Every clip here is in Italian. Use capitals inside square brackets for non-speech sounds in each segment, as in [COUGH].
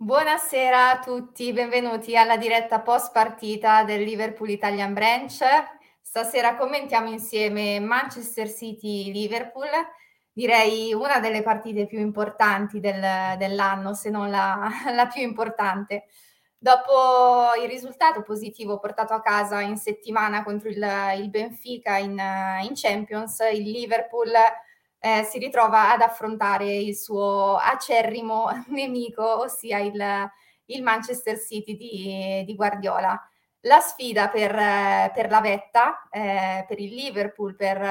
Buonasera a tutti, benvenuti alla diretta post partita del Liverpool Italian Branch. Stasera commentiamo insieme Manchester City-Liverpool, direi una delle partite più importanti del, dell'anno, se non la, [LAUGHS] la, più importante. Dopo il risultato positivo portato a casa in settimana contro il, il Benfica in, in Champions, il Liverpool eh, si ritrova ad affrontare il suo acerrimo [LAUGHS] nemico, ossia il, il Manchester City di, di, Guardiola. La sfida per, per la vetta, eh, per il Liverpool, per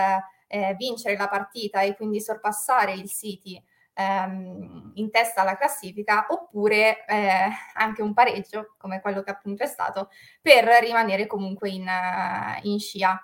eh, vincere la partita e quindi sorpassare il City ehm, in testa alla classifica, oppure eh, anche un pareggio, come quello che appunto è stato, per rimanere comunque in, in scia.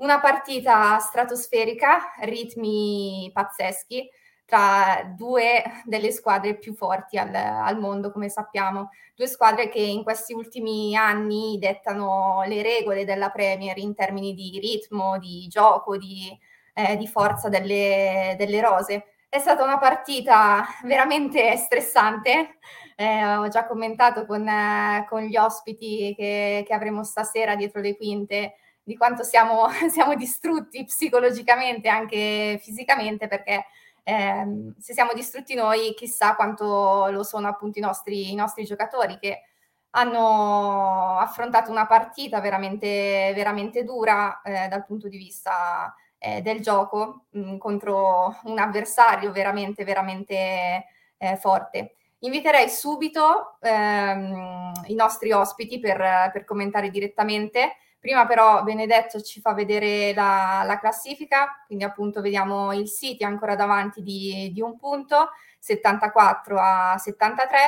Una partita stratosferica, ritmi pazzeschi tra due delle squadre più forti al, al, mondo, come sappiamo. Due squadre che in questi ultimi anni dettano le regole della Premier in termini di ritmo, di gioco, di, eh, di forza delle, delle, rose. È stata una partita veramente stressante. Eh, ho già commentato con, eh, con gli ospiti che, che avremo stasera dietro le quinte di quanto siamo, [LAUGHS] siamo distrutti psicologicamente e anche fisicamente perché eh, se siamo distrutti noi chissà quanto lo sono appunto i nostri, i nostri giocatori che hanno affrontato una partita veramente, veramente dura eh, dal punto di vista eh, del gioco mh, mm, contro un avversario veramente, veramente eh, forte. Inviterei subito ehm, i nostri ospiti per, per commentare direttamente Prima però Benedetto ci fa vedere la, la classifica, quindi appunto vediamo il City ancora davanti di, di un punto, 74 a 73,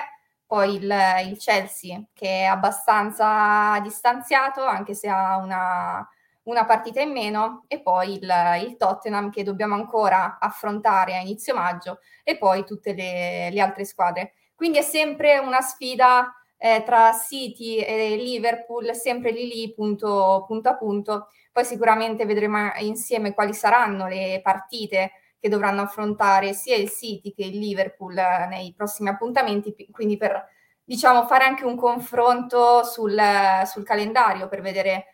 poi il, il, Chelsea che è abbastanza distanziato anche se ha una, una partita in meno e poi il, il, Tottenham che dobbiamo ancora affrontare a inizio maggio e poi tutte le, le altre squadre. Quindi è sempre una sfida eh, tra City e Liverpool, sempre lì lì, punto, punto a punto. Poi sicuramente vedremo insieme quali saranno le partite che dovranno affrontare sia il City che il Liverpool nei prossimi appuntamenti, quindi per diciamo fare anche un confronto sul, sul calendario per vedere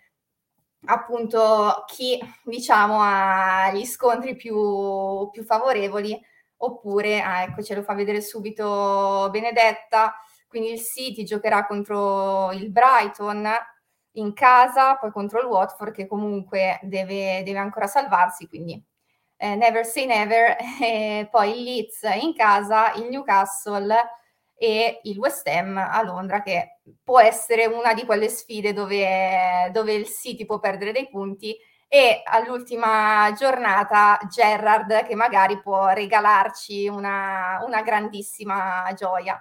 appunto chi diciamo ha gli scontri più, più favorevoli oppure ah, ecco ce lo fa vedere subito Benedetta quindi il City giocherà contro il Brighton in casa, poi contro il Watford che comunque deve, deve ancora salvarsi, quindi eh, never say never, [LAUGHS] e poi il Leeds in casa, il Newcastle e il West Ham a Londra che può essere una di quelle sfide dove, dove il City può perdere dei punti e all'ultima giornata Gerrard che magari può regalarci una, una grandissima gioia.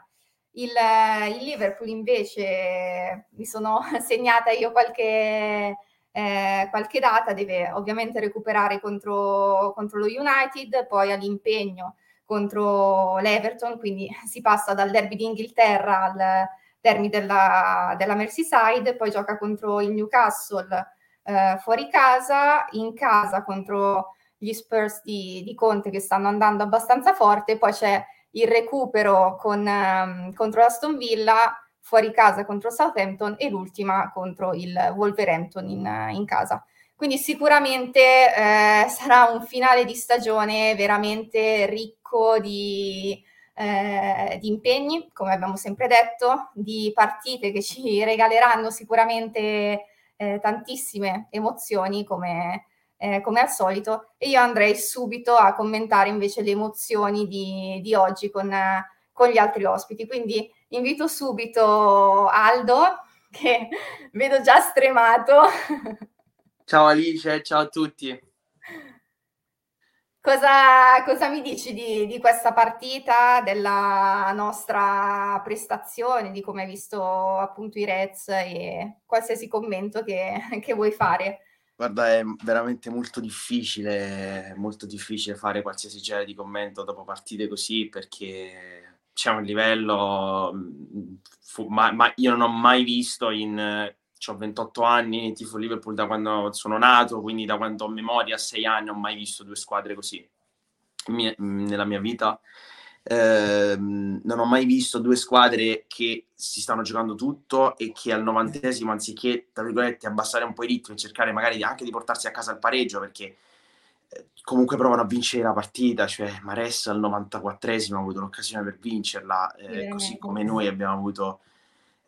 Il, il, Liverpool invece mi sono [LAUGHS] segnata io qualche, eh, qualche data, deve ovviamente recuperare contro, contro, lo United, poi all'impegno contro l'Everton, quindi [LAUGHS] si passa dal derby d'Inghilterra al derby della, della Merseyside, poi gioca contro il Newcastle eh, fuori casa, in casa contro gli Spurs di, di Conte che stanno andando abbastanza forte, poi c'è il recupero con, um, contro Aston Villa, fuori casa contro Southampton e l'ultima contro il Wolverhampton in, in casa. Quindi sicuramente eh, [LAUGHS] sarà un finale di stagione veramente ricco di, eh, di, impegni, come abbiamo sempre detto, di partite che ci regaleranno sicuramente eh, tantissime emozioni come, eh, come al solito, e io andrei subito a commentare invece le emozioni di, di oggi con, con gli altri ospiti. Quindi invito subito Aldo, che [LAUGHS] vedo già stremato. Ciao Alice, ciao a tutti. Cosa, cosa, mi dici di, di, questa partita, della nostra prestazione, di come hai visto appunto i Reds e qualsiasi commento che, che vuoi fare? Guarda, è veramente molto difficile, molto difficile fare qualsiasi genere di commento dopo partite così perché c'è un livello, mm, fu, ma, ma, io non ho mai visto in, ho 28 anni, tifo Liverpool da quando sono nato, quindi da quando ho memoria, a 6 anni, ho mai visto due squadre così mia, nella mia vita. Eh, non ho mai visto due squadre che si stanno giocando tutto e che al novantesimo, anziché, tra virgolette, abbassare un po' i ritmi e cercare magari anche di portarsi a casa il pareggio, perché eh, comunque provano a vincere la partita, cioè Maressa al 94esimo ha avuto l'occasione per vincerla, eh, così come noi abbiamo avuto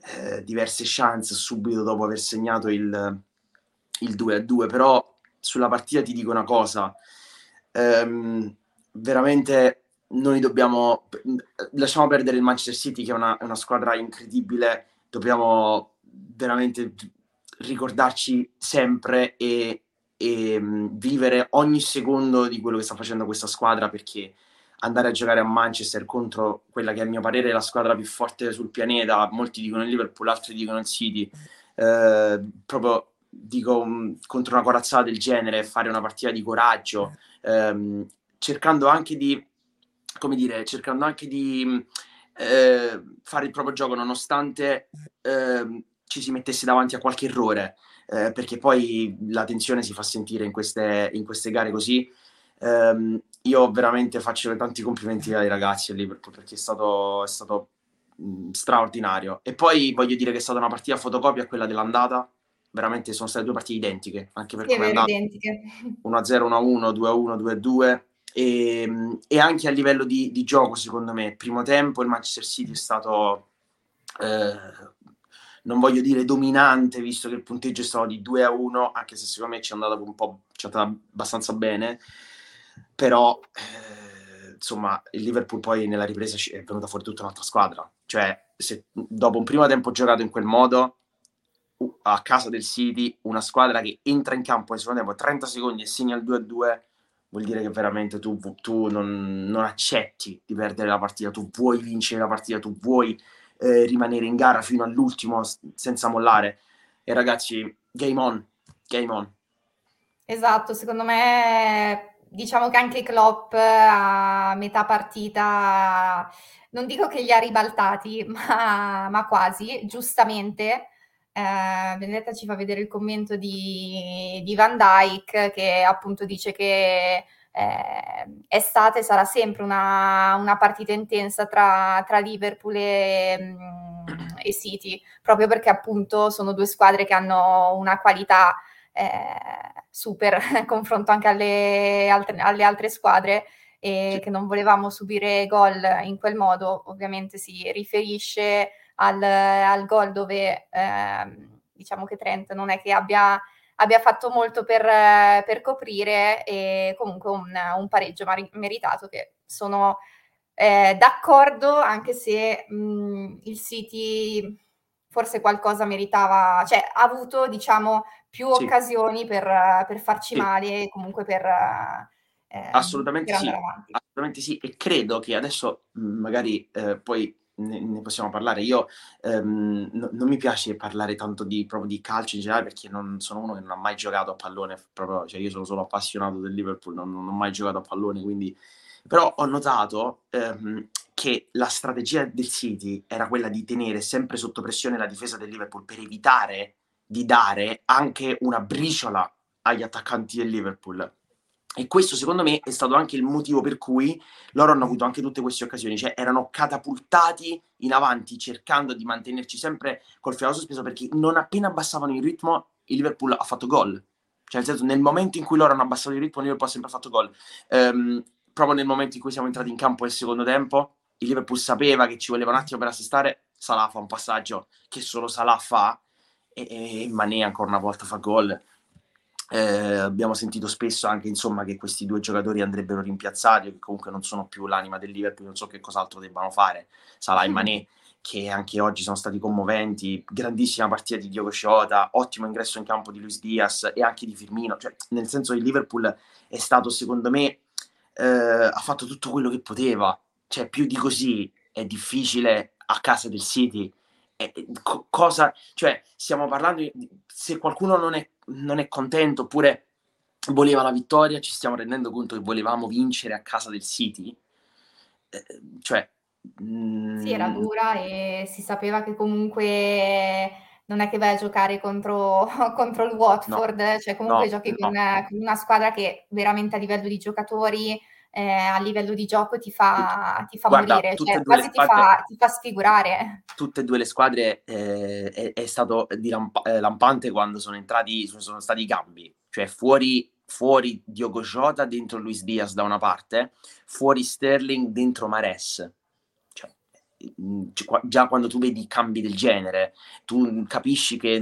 eh, diverse chance subito dopo aver segnato il, il 2-2, però sulla partita ti dico una cosa, ehm, veramente noi dobbiamo, lasciamo perdere il Manchester City che è una, una squadra incredibile, dobbiamo veramente ricordarci sempre e, e vivere ogni secondo di quello che sta facendo questa squadra perché andare a giocare a Manchester contro quella che a mio parere è la squadra più forte sul pianeta, molti dicono il Liverpool, altri dicono il City, eh, proprio dico contro una corazzata del genere, fare una partita di coraggio, ehm, cercando anche di come dire, cercando anche di eh, fare il proprio gioco nonostante eh, ci si mettesse davanti a qualche errore, eh, perché poi la tensione si fa sentire in queste, in queste gare così. Um, io veramente faccio tanti complimenti ai ragazzi Liverpool perché è stato, è stato mh, straordinario. E poi voglio dire che è stata una partita fotocopia quella dell'andata. Veramente sono state due partite identiche, anche per come è andata. 1-0, 1-1, 2-1, 2-2 e, ehm, e, anche a livello di, di, gioco, secondo me, primo tempo il Manchester City è stato, eh, non voglio dire dominante, visto che il punteggio è stato di 2 a 1, anche se secondo me ci è andata un po' ci è andata abbastanza bene, però eh, insomma il Liverpool poi nella ripresa è venuta fuori tutta un'altra squadra, cioè se dopo un primo tempo giocato in quel modo a casa del City, una squadra che entra in campo nel secondo tempo 30 secondi e segna il 2 a 2 vuol dire che veramente tu, tu non, non, accetti di perdere la partita, tu vuoi vincere la partita, tu vuoi eh, rimanere in gara fino all'ultimo senza mollare. E ragazzi, game on, game on. Esatto, secondo me diciamo che anche Klopp a metà partita, non dico che li ha ribaltati, [LAUGHS] ma, ma quasi, giustamente eh, Benedetta ci fa vedere il commento di, di Van Dyke che appunto dice che eh, è stata e sarà sempre una, una partita intensa tra, tra Liverpool e, mm, e, City, proprio perché appunto sono due squadre che hanno una qualità eh, super [LAUGHS] confronto anche alle altre, alle altre squadre e che non volevamo subire gol in quel modo, ovviamente si riferisce al, al gol dove eh, diciamo che Trent non è che abbia, abbia fatto molto per, per, coprire e comunque un, un pareggio mar- meritato che sono eh, d'accordo anche se mh, il City forse qualcosa meritava, cioè ha avuto diciamo più sì. occasioni per, per farci sì. male e comunque per... Eh, assolutamente, per sì. assolutamente sì, e credo che adesso magari eh, poi ne, ne possiamo parlare. Io ehm, no, non mi piace parlare tanto di, proprio di calcio in generale perché non sono uno che non ha mai giocato a pallone, proprio, cioè io sono solo appassionato del Liverpool, non, non ho mai giocato a pallone, quindi... Però ho notato ehm, che la strategia del City era quella di tenere sempre sotto pressione la difesa del Liverpool per evitare di dare anche una briciola agli attaccanti del Liverpool e questo secondo me è stato anche il motivo per cui loro hanno avuto anche tutte queste occasioni, cioè erano catapultati in avanti cercando di mantenerci sempre col fiato sospeso perché non appena abbassavano il ritmo il Liverpool ha fatto gol. Cioè nel senso nel momento in cui loro hanno abbassato il ritmo il Liverpool ha sempre fatto gol. Um, proprio nel momento in cui siamo entrati in campo nel secondo tempo il Liverpool sapeva che ci voleva un attimo per assestare, Salah fa un passaggio che solo Salah fa e, e Mané ancora una volta fa gol eh, abbiamo sentito spesso anche insomma, che questi due giocatori andrebbero rimpiazzati, che comunque non sono più l'anima del Liverpool, non so che cos'altro debbano fare. Salah e Mané, che anche oggi sono stati commoventi, grandissima partita di Diogo Sciota, ottimo ingresso in campo di Luis Diaz e anche di Firmino, cioè, nel senso che il Liverpool è stato secondo me, eh, ha fatto tutto quello che poteva, cioè più di così è difficile a casa del City. Eh, cosa, cioè, stiamo parlando di, se qualcuno non è non è contento oppure voleva la vittoria, ci stiamo rendendo conto che volevamo vincere a casa del City. Eh, cioè, mh... Sì, era mm, dura e si sapeva che comunque non è che vai a giocare contro, [LAUGHS] contro il Watford, no. cioè comunque no, giochi no. Con, con, una squadra che veramente a livello di giocatori eh, a livello di gioco ti fa, ti fa Guarda, morire, cioè, quasi ti, fa, ti, fa, sfigurare. Tutte e due le squadre eh, è, è, stato diramp- eh, lampante quando sono entrati, sono stati i cambi, cioè fuori, fuori Diogo Jota dentro Luis Diaz da una parte, fuori Sterling dentro Mares. Cioè, mm, già quando tu vedi cambi del genere, tu capisci che...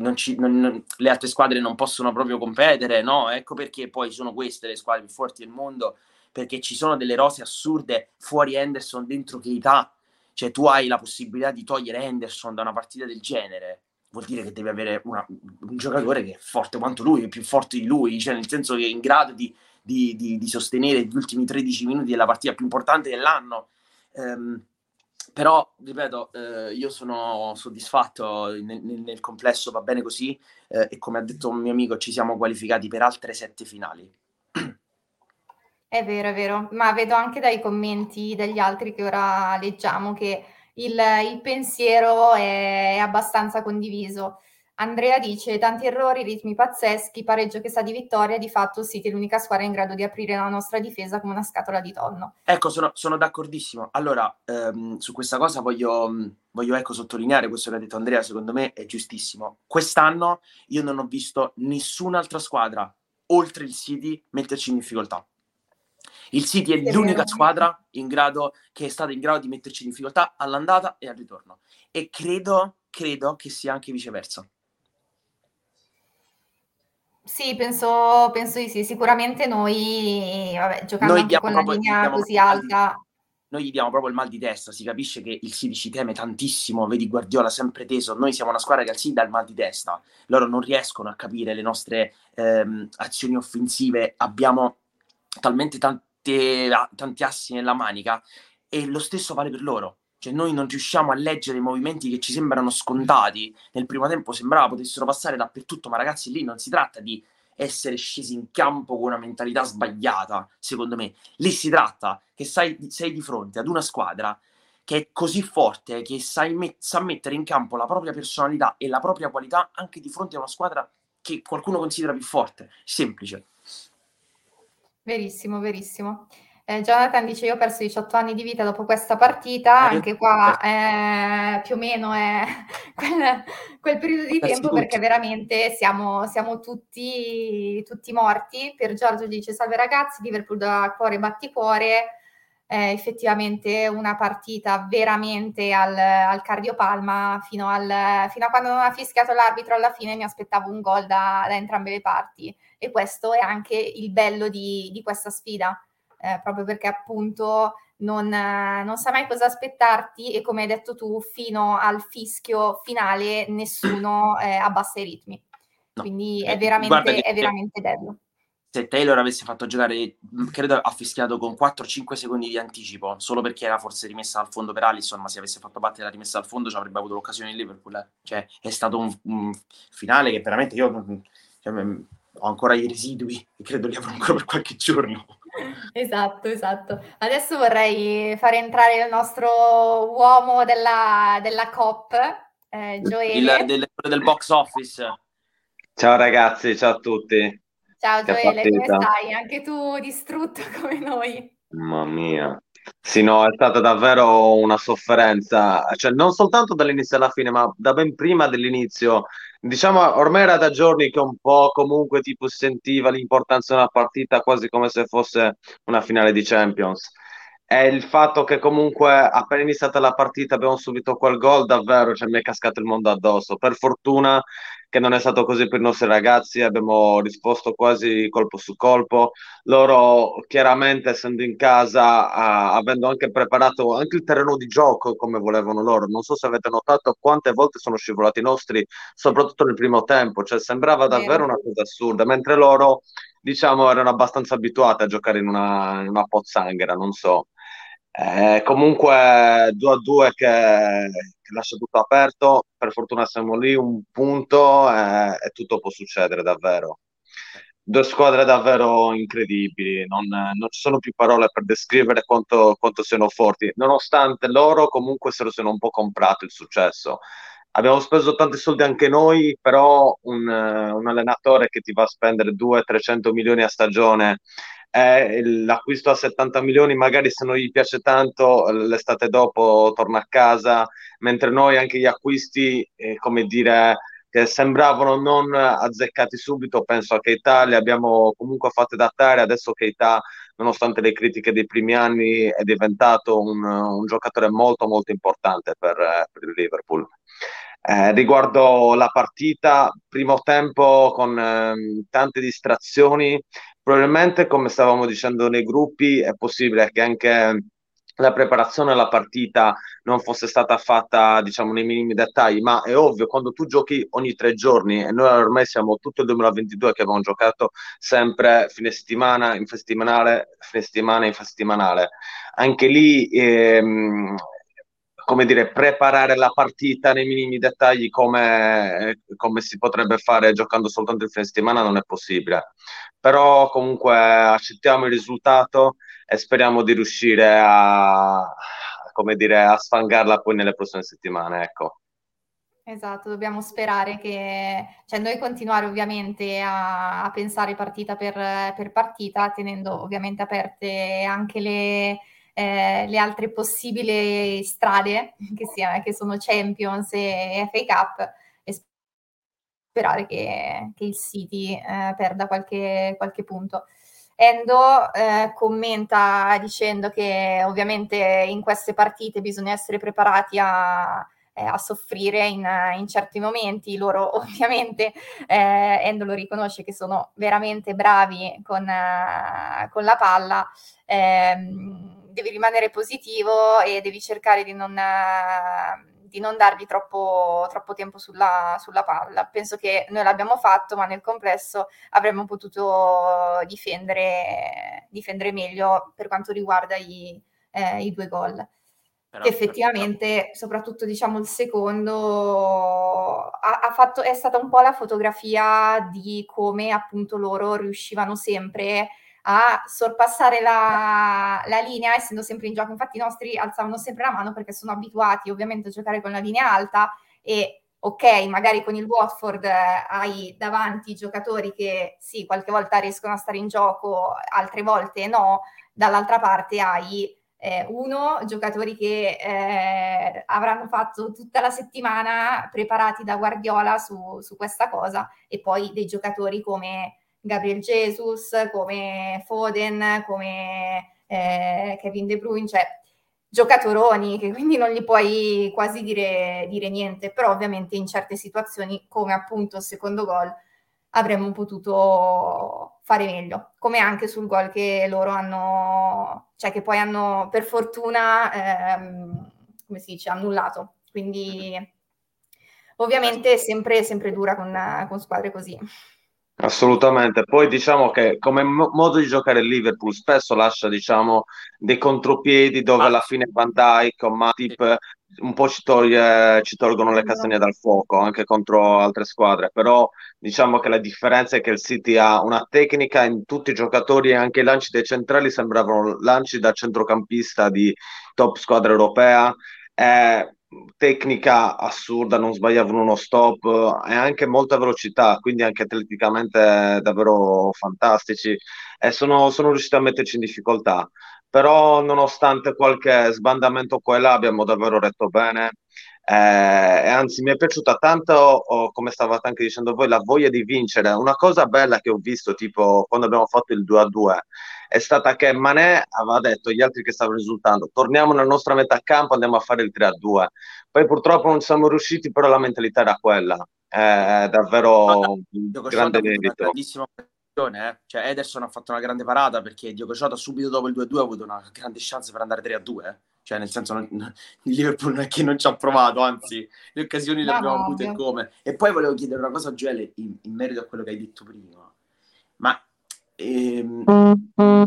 Non ci, non, le altre squadre non possono proprio competere, no? Ecco perché poi sono queste le squadre più forti del mondo, perché ci sono delle rose assurde fuori Henderson, dentro Keita, cioè tu hai la possibilità di togliere Henderson da una partita del genere, vuol dire che devi avere una, un giocatore che è forte quanto lui, è più forte di lui, cioè nel senso che è in grado di, di, di, di sostenere gli ultimi 13 minuti della partita più importante dell'anno. Um, però, ripeto, eh, io sono soddisfatto nel, nel, complesso, va bene così eh, e come ha detto un mio amico ci siamo qualificati per altre sette finali. È vero, è vero, ma vedo anche dai commenti degli altri che ora leggiamo che il, il pensiero è abbastanza condiviso. Andrea dice tanti errori, ritmi pazzeschi, pareggio che sa di vittoria, di fatto City è l'unica squadra in grado di aprire la nostra difesa come una scatola di tonno. Ecco, sono, sono d'accordissimo. Allora, ehm, su questa cosa voglio, voglio ecco, sottolineare questo che ha detto Andrea, secondo me è giustissimo. Quest'anno io non ho visto nessun'altra squadra, oltre il City, metterci in difficoltà. Il City è, l'unica squadra in grado, che è stata in grado di metterci in difficoltà all'andata e al ritorno. E credo, credo che sia anche viceversa. Sì, penso, penso di sì. Sicuramente noi, vabbè, giocando noi anche con proprio, la linea così alta. Noi gli diamo proprio il mal di testa, si capisce che il City ci teme tantissimo, vedi Guardiola sempre teso, noi siamo una squadra che al City dà il mal di testa, loro non riescono a capire le nostre ehm, azioni offensive, abbiamo talmente tante, tanti assi nella manica e lo stesso vale per loro. Cioè, noi non riusciamo a leggere i movimenti che ci sembrano scontati. Nel primo tempo sembrava potessero passare dappertutto, ma ragazzi, lì non si tratta di essere scesi in campo con una mentalità sbagliata, secondo me. Lì si tratta che sei, sei di fronte ad una squadra che è così forte che met- sa mettere in campo la propria personalità e la propria qualità anche di fronte a una squadra che qualcuno considera più forte. Semplice. Verissimo, verissimo. Eh, Jonathan dice: Io ho perso 18 anni di vita dopo questa partita. Eh, Anche qua eh, più o meno è [LAUGHS] quel, quel periodo di tempo perché veramente siamo, siamo tutti, tutti, morti. Per Giorgio dice: Salve ragazzi, Liverpool da cuore batticuore. Eh, effettivamente una partita veramente al, al cardiopalma fino, al, fino, a quando non ha fischiato l'arbitro alla fine mi aspettavo un gol da, da entrambe le parti e questo è anche il bello di, di questa sfida eh, proprio perché appunto non, eh, non sai mai cosa aspettarti e come hai detto tu, fino al fischio finale nessuno eh, abbassa i ritmi. No. Quindi è eh, veramente, è veramente bello. Se Taylor avesse fatto giocare, mm, credo ha fischiato con 4-5 secondi di anticipo, solo perché era forse rimessa al fondo per Alisson, ma se avesse fatto battere la rimessa al fondo ci avrebbe avuto l'occasione in Liverpool. Eh. Cioè, è stato un, un, finale che veramente io cioè, ho ancora i residui e credo li avrò ancora per qualche giorno. Esatto, esatto. Adesso vorrei fare entrare il nostro uomo della, della COP, eh, Gioele. Il, del, del box office. Ciao ragazzi, ciao a tutti. Ciao che Gioele, come stai? Anche tu distrutto [LAUGHS] come noi. Mamma mia. Sì, no, è stata davvero una sofferenza, cioè non soltanto dall'inizio alla fine, ma da ben prima dell'inizio diciamo ormai era da giorni che un po' comunque tipo sentiva l'importanza di una partita quasi come se fosse una finale di Champions. E il fatto che comunque appena iniziata la partita abbiamo subito quel gol, davvero cioè, mi è cascato il mondo addosso. Per fortuna che non è stato così per i nostri ragazzi, abbiamo risposto quasi colpo su colpo. Loro chiaramente essendo in casa, uh, avendo anche preparato anche il terreno di gioco come volevano loro, non so se avete notato quante volte sono scivolati i nostri, soprattutto nel primo tempo, cioè sembrava davvero una cosa assurda, mentre loro diciamo erano abbastanza abituati a giocare in una, in una pozzanghera, non so. Eh, comunque 2 a 2 che, che, lascia tutto aperto, per fortuna siamo lì, un punto eh, e tutto può succedere davvero. Due squadre davvero incredibili, non, non ci sono più parole per descrivere quanto, quanto, siano forti, nonostante loro comunque se lo siano un po' comprato il successo. Abbiamo speso tanti soldi anche noi, però un, un allenatore che ti va a spendere 200-300 milioni a stagione eh, l'acquisto a 70 milioni, magari se non gli piace tanto, l'estate dopo torna a casa, mentre noi anche gli acquisti, eh, come dire, che sembravano non azzeccati subito, penso a Keita, li abbiamo comunque fatti adattare, adesso Keita, nonostante le critiche dei primi anni, è diventato un, un giocatore molto molto importante per, per il Liverpool. Eh, riguardo la partita, primo tempo con eh, tante distrazioni, probabilmente come stavamo dicendo nei gruppi è possibile che anche la preparazione alla partita non fosse stata fatta diciamo nei minimi dettagli, ma è ovvio quando tu giochi ogni tre giorni e noi ormai siamo tutto il 2022 che abbiamo giocato sempre fine settimana, infrasettimanale, fine settimana, infrasettimanale, anche lì ehm, come dire, preparare la partita nei minimi dettagli come, come, si potrebbe fare giocando soltanto il fine settimana non è possibile. Però comunque accettiamo il risultato e speriamo di riuscire a, dire, a sfangarla poi nelle prossime settimane. Ecco. Esatto, dobbiamo sperare che, cioè noi continuare ovviamente a, a pensare partita per, per partita, tenendo ovviamente aperte anche le, eh, le altre possibili strade che, sia, che sono Champions e FA Cup e sperare che, che il City eh, perda qualche, qualche punto. Endo eh, commenta dicendo che ovviamente in queste partite bisogna essere preparati a, eh, a soffrire in, in, certi momenti. Loro [LAUGHS] ovviamente, eh, Endo lo riconosce che sono veramente bravi con, uh, con la palla. Eh, devi rimanere positivo e devi cercare di non, di non dargli troppo, troppo tempo sulla, sulla, palla. Penso che noi l'abbiamo fatto, ma nel complesso avremmo potuto difendere, difendere meglio per quanto riguarda i, eh, i due gol. Però, effettivamente, però... soprattutto diciamo il secondo, ha, ha fatto, è stata un po' la fotografia di come appunto loro riuscivano sempre a sorpassare la, la, linea, essendo sempre in gioco. Infatti i nostri alzavano sempre la mano perché sono abituati ovviamente a giocare con la linea alta e ok, magari con il Watford eh, hai davanti giocatori che sì, qualche volta riescono a stare in gioco, altre volte no, dall'altra parte hai eh, uno, giocatori che eh, avranno fatto tutta la settimana preparati da Guardiola su, su questa cosa e poi dei giocatori come Gabriel Jesus, come Foden, come eh, Kevin De Bruyne, cioè giocatoroni che quindi non gli puoi quasi dire, dire, niente, però ovviamente in certe situazioni, come appunto il secondo gol, avremmo potuto fare meglio, come anche sul gol che loro hanno, cioè che poi hanno per fortuna, ehm, come si dice, annullato. Quindi ovviamente sempre, sempre dura con, con squadre così. Assolutamente, poi diciamo che come mo- modo di giocare il Liverpool spesso lascia diciamo, dei contropiedi dove alla fine Van Dijk o Matip un po' ci, toglie, ci tolgono le castagne dal fuoco anche contro altre squadre, però diciamo che la differenza è che il City ha una tecnica in tutti i giocatori e anche i lanci dei centrali sembravano lanci da centrocampista di top squadra europea. Eh, tecnica assurda, non sbagliavano uno stop e anche molta velocità, quindi anche atleticamente davvero fantastici e sono, sono riusciti a metterci in difficoltà. Però nonostante qualche sbandamento qua e là abbiamo davvero retto bene eh, anzi mi è piaciuta tanto, oh, come stavate anche dicendo voi, la voglia di vincere. Una cosa bella che ho visto tipo quando abbiamo fatto il 2 a 2 è stata che Manè aveva detto agli altri che stavano risultando torniamo nella nostra metà campo, andiamo a fare il 3 a 2. Poi purtroppo non siamo riusciti, però la mentalità era quella. È davvero un grande merito. grandissima eh? cioè Ederson ha fatto una grande parata perché Diogo Jota subito dopo il 2-2 ha avuto una grande chance per andare 3-2, eh? Cioè nel senso non, il Liverpool non è che non ci ha provato, anzi le occasioni le abbiamo avute come. E poi volevo chiedere una cosa a Gioele in, in merito a quello che hai detto prima, ma ehm, come,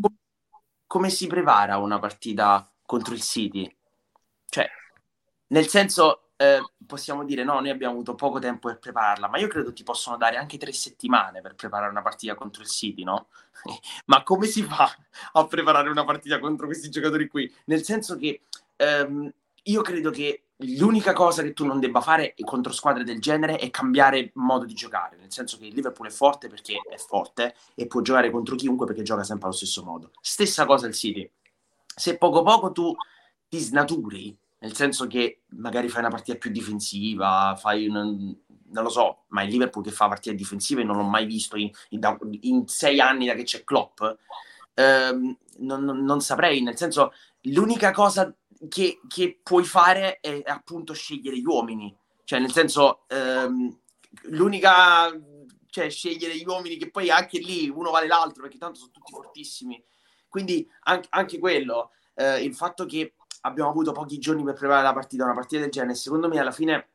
come si prepara una partita contro il City? Cioè, nel senso, eh, possiamo dire no, noi abbiamo avuto poco tempo per prepararla, ma io credo ti possono dare anche tre settimane per preparare una partita contro il City, no? [LAUGHS] ma come si fa a preparare una partita contro questi giocatori qui? Nel senso che ehm, io credo che l'unica cosa che tu non debba fare contro squadre del genere è cambiare modo di giocare, nel senso che il Liverpool è forte perché è forte e può giocare contro chiunque perché gioca sempre allo stesso modo. Stessa cosa il City. Se poco poco tu ti snaturi, nel senso che magari fai una partita più difensiva, fai un, non lo so, ma il Liverpool che fa partite difensive non l'ho mai visto in, in, in sei anni da che c'è Klopp, ehm, non, non, saprei, nel senso l'unica cosa che, che, puoi fare è appunto scegliere gli uomini, cioè nel senso ehm, l'unica, cioè scegliere gli uomini che poi anche lì uno vale l'altro perché tanto sono tutti fortissimi, quindi anche, anche quello, eh, il fatto che abbiamo avuto pochi giorni per preparare la partita, una partita del genere, secondo me alla fine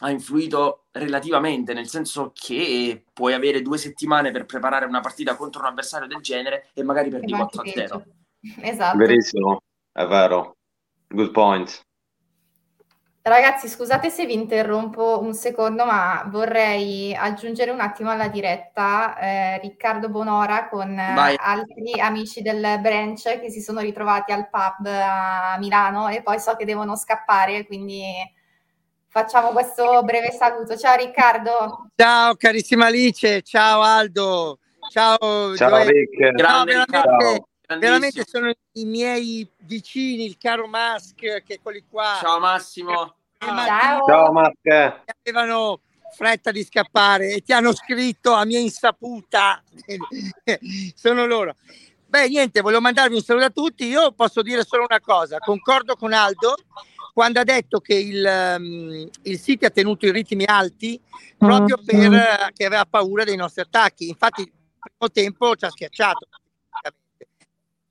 ha influito relativamente, nel senso che puoi avere due settimane per preparare una partita contro un avversario del genere e magari perdi 4-0. Esatto. Verissimo, è vero. Good point. Ragazzi, scusate se vi interrompo un secondo, ma vorrei aggiungere un attimo alla diretta eh, Riccardo Bonora con Vai. altri amici del branch che si sono ritrovati al pub a Milano e poi so che devono scappare, quindi facciamo questo breve saluto. Ciao Riccardo. Ciao carissima Alice, ciao Aldo, ciao. Ciao Rick. Grande, no, veramente, veramente sono i miei vicini, il caro Musk, che è quelli qua. Ciao Massimo. Ciao. Ciao Musk. Avevano fretta di scappare e ti hanno scritto a mia insaputa. [LAUGHS] sono loro. Beh, niente, volevo mandarvi un saluto a tutti. Io posso dire solo una cosa, concordo con Aldo quando ha detto che il, um, il City ha tenuto i ritmi alti proprio mm. per uh, che aveva paura dei nostri attacchi. Infatti, il primo tempo ci ha schiacciato.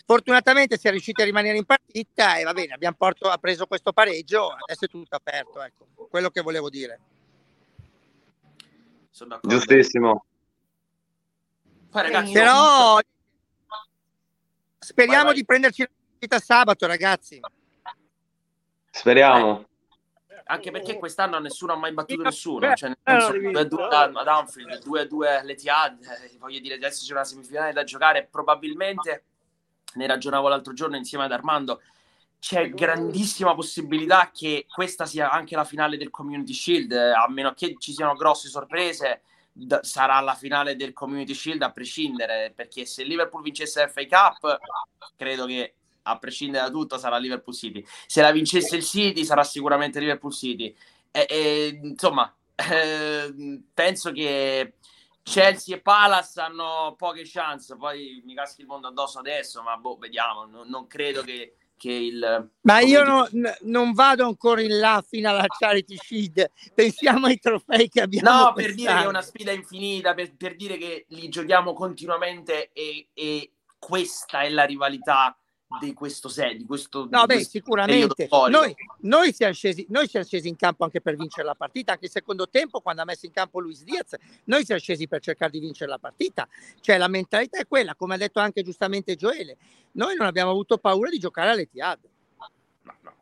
Fortunatamente si è riusciti a rimanere in partita e va bene, abbiamo porto, ha preso questo pareggio, adesso è tutto aperto, ecco, quello che volevo dire. Giustissimo. Poi, ragazzi, Però speriamo vai, vai. di prenderci la partita sabato, ragazzi. Speriamo. Anche perché quest'anno nessuno ha mai battuto nessuno, cioè, nel senso, 2-2 ad Anfield, 2-2 all'Etihad, eh, voglio dire, adesso c'è una semifinale da giocare, probabilmente, ne ragionavo l'altro giorno insieme ad Armando, c'è grandissima possibilità che questa sia anche la finale del Community Shield, a meno che ci siano grosse sorprese, d- sarà la finale del Community Shield a prescindere, perché se Liverpool vincesse FA Cup, credo che a prescindere da tutto, sarà Liverpool City. Se la vincesse il City, sarà sicuramente Liverpool City. E, e, insomma, [LAUGHS] eh, penso che Chelsea e Palace hanno poche chance. Poi mi caschi il mondo addosso adesso, ma boh, vediamo. Non, non credo che, che il. Ma io no, n- non vado ancora in là fino alla Charity Shield. Pensiamo ai trofei che abbiamo. No, per dire che è una sfida infinita, per, per dire che li giochiamo continuamente e, e questa è la rivalità di questo set, di questo No, beh, sicuramente. Noi, noi, siamo scesi, noi siamo scesi in campo anche per vincere la partita, anche il secondo tempo, quando ha messo in campo Luis Diaz, noi siamo scesi per cercare di vincere la partita. Cioè, la mentalità è quella, come ha detto anche giustamente Gioele. Noi non abbiamo avuto paura di giocare all'Etihad. No, no,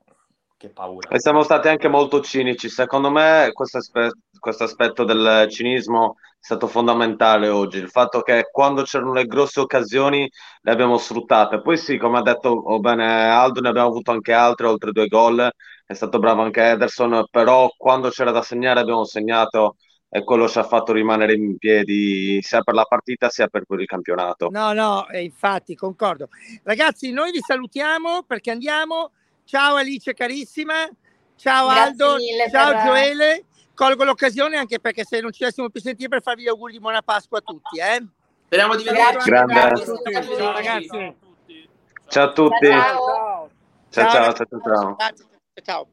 che paura. E siamo stati anche molto cinici. Secondo me questo aspetto questo aspetto del cinismo è stato fondamentale oggi, il fatto che quando c'erano le grosse occasioni le abbiamo sfruttate. Poi sì, come ha detto oh bene Aldo, ne abbiamo avuto anche altre, oltre due gol, è stato bravo anche Ederson, però quando c'era da segnare abbiamo segnato e quello ci ha fatto rimanere in piedi sia per la partita sia per il campionato. No, no, infatti concordo. Ragazzi, noi vi salutiamo perché andiamo. Ciao Alice carissima, ciao Grazie Aldo, ciao per... Gioele colgo l'occasione anche perché se non ci dessimo più sentire per farvi gli auguri di buona Pasqua a tutti. Eh? Speriamo di vederci. Ciao ragazzi. Ciao a tutti. Ciao ciao ciao. ciao, ciao, ciao.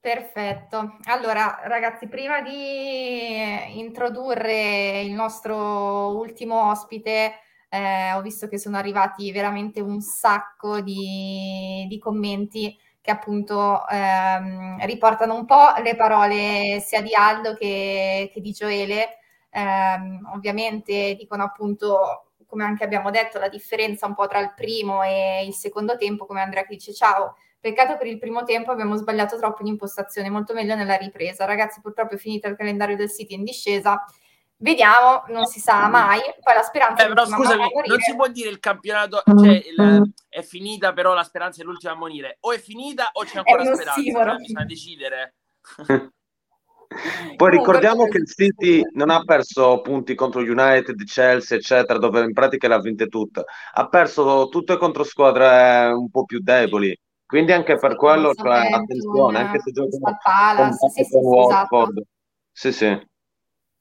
Perfetto. Allora, ragazzi, prima di introdurre il nostro ultimo ospite, eh, ho visto che sono arrivati veramente un sacco di, di commenti che appunto ehm, riportano un po' le parole sia di Aldo che, che di Gioele. Ehm, ovviamente dicono appunto, come anche abbiamo detto, la differenza un po' tra il primo e il secondo tempo, come Andrea che dice ciao. Peccato per il primo tempo, abbiamo sbagliato troppo in impostazione, molto meglio nella ripresa. Ragazzi, purtroppo è finito il calendario del City in discesa Vediamo, non si sa mai. Poi la speranza eh, però scusami, non si può dire il campionato cioè, il, è finita, però la speranza è l'ultima a morire. O è finita o c'è ancora speranza. Cioè, bisogna decidere. [LAUGHS] Poi ricordiamo che il City non ha perso punti contro United, Chelsea, eccetera, dove in pratica l'ha vinte tutte. Ha perso tutte contro squadre un po' più deboli. Quindi anche per quello, cioè, attenzione, anche se giocano con sì, sì. Esatto. Sì, sì.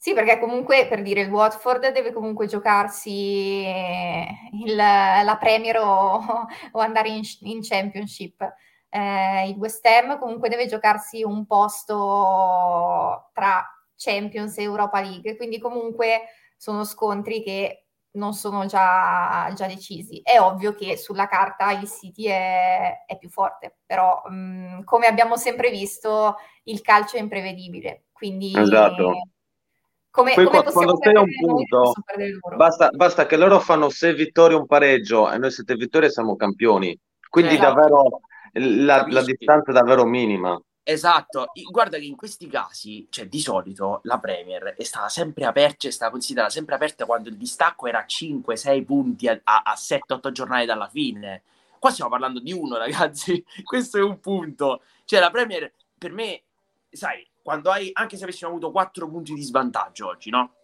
Sì, perché comunque per dire il Watford deve comunque giocarsi il, la Premier o, o andare in, in Championship eh, il West Ham comunque deve giocarsi un posto tra Champions e Europa League, quindi comunque sono scontri che non sono già, già decisi. È ovvio che sulla carta il City è, è più forte, però mh, mm, come abbiamo sempre visto il calcio è imprevedibile, quindi... Esatto. Come, Poi come quando sei a un punto, basta, basta, che loro fanno sei vittorie un pareggio e noi sette vittorie siamo campioni. Quindi esatto. davvero la, la distanza è davvero minima. Esatto, guarda che in questi casi, cioè di solito la Premier è stata sempre aperta, è stata considerata sempre aperta quando il distacco era 5-6 punti a, a 7-8 giornate dalla fine. Qua stiamo parlando di uno, ragazzi, [LAUGHS] questo è un punto. Cioè la Premier, per me, sai, quando hai, anche se avessimo avuto 4 punti di svantaggio oggi, no?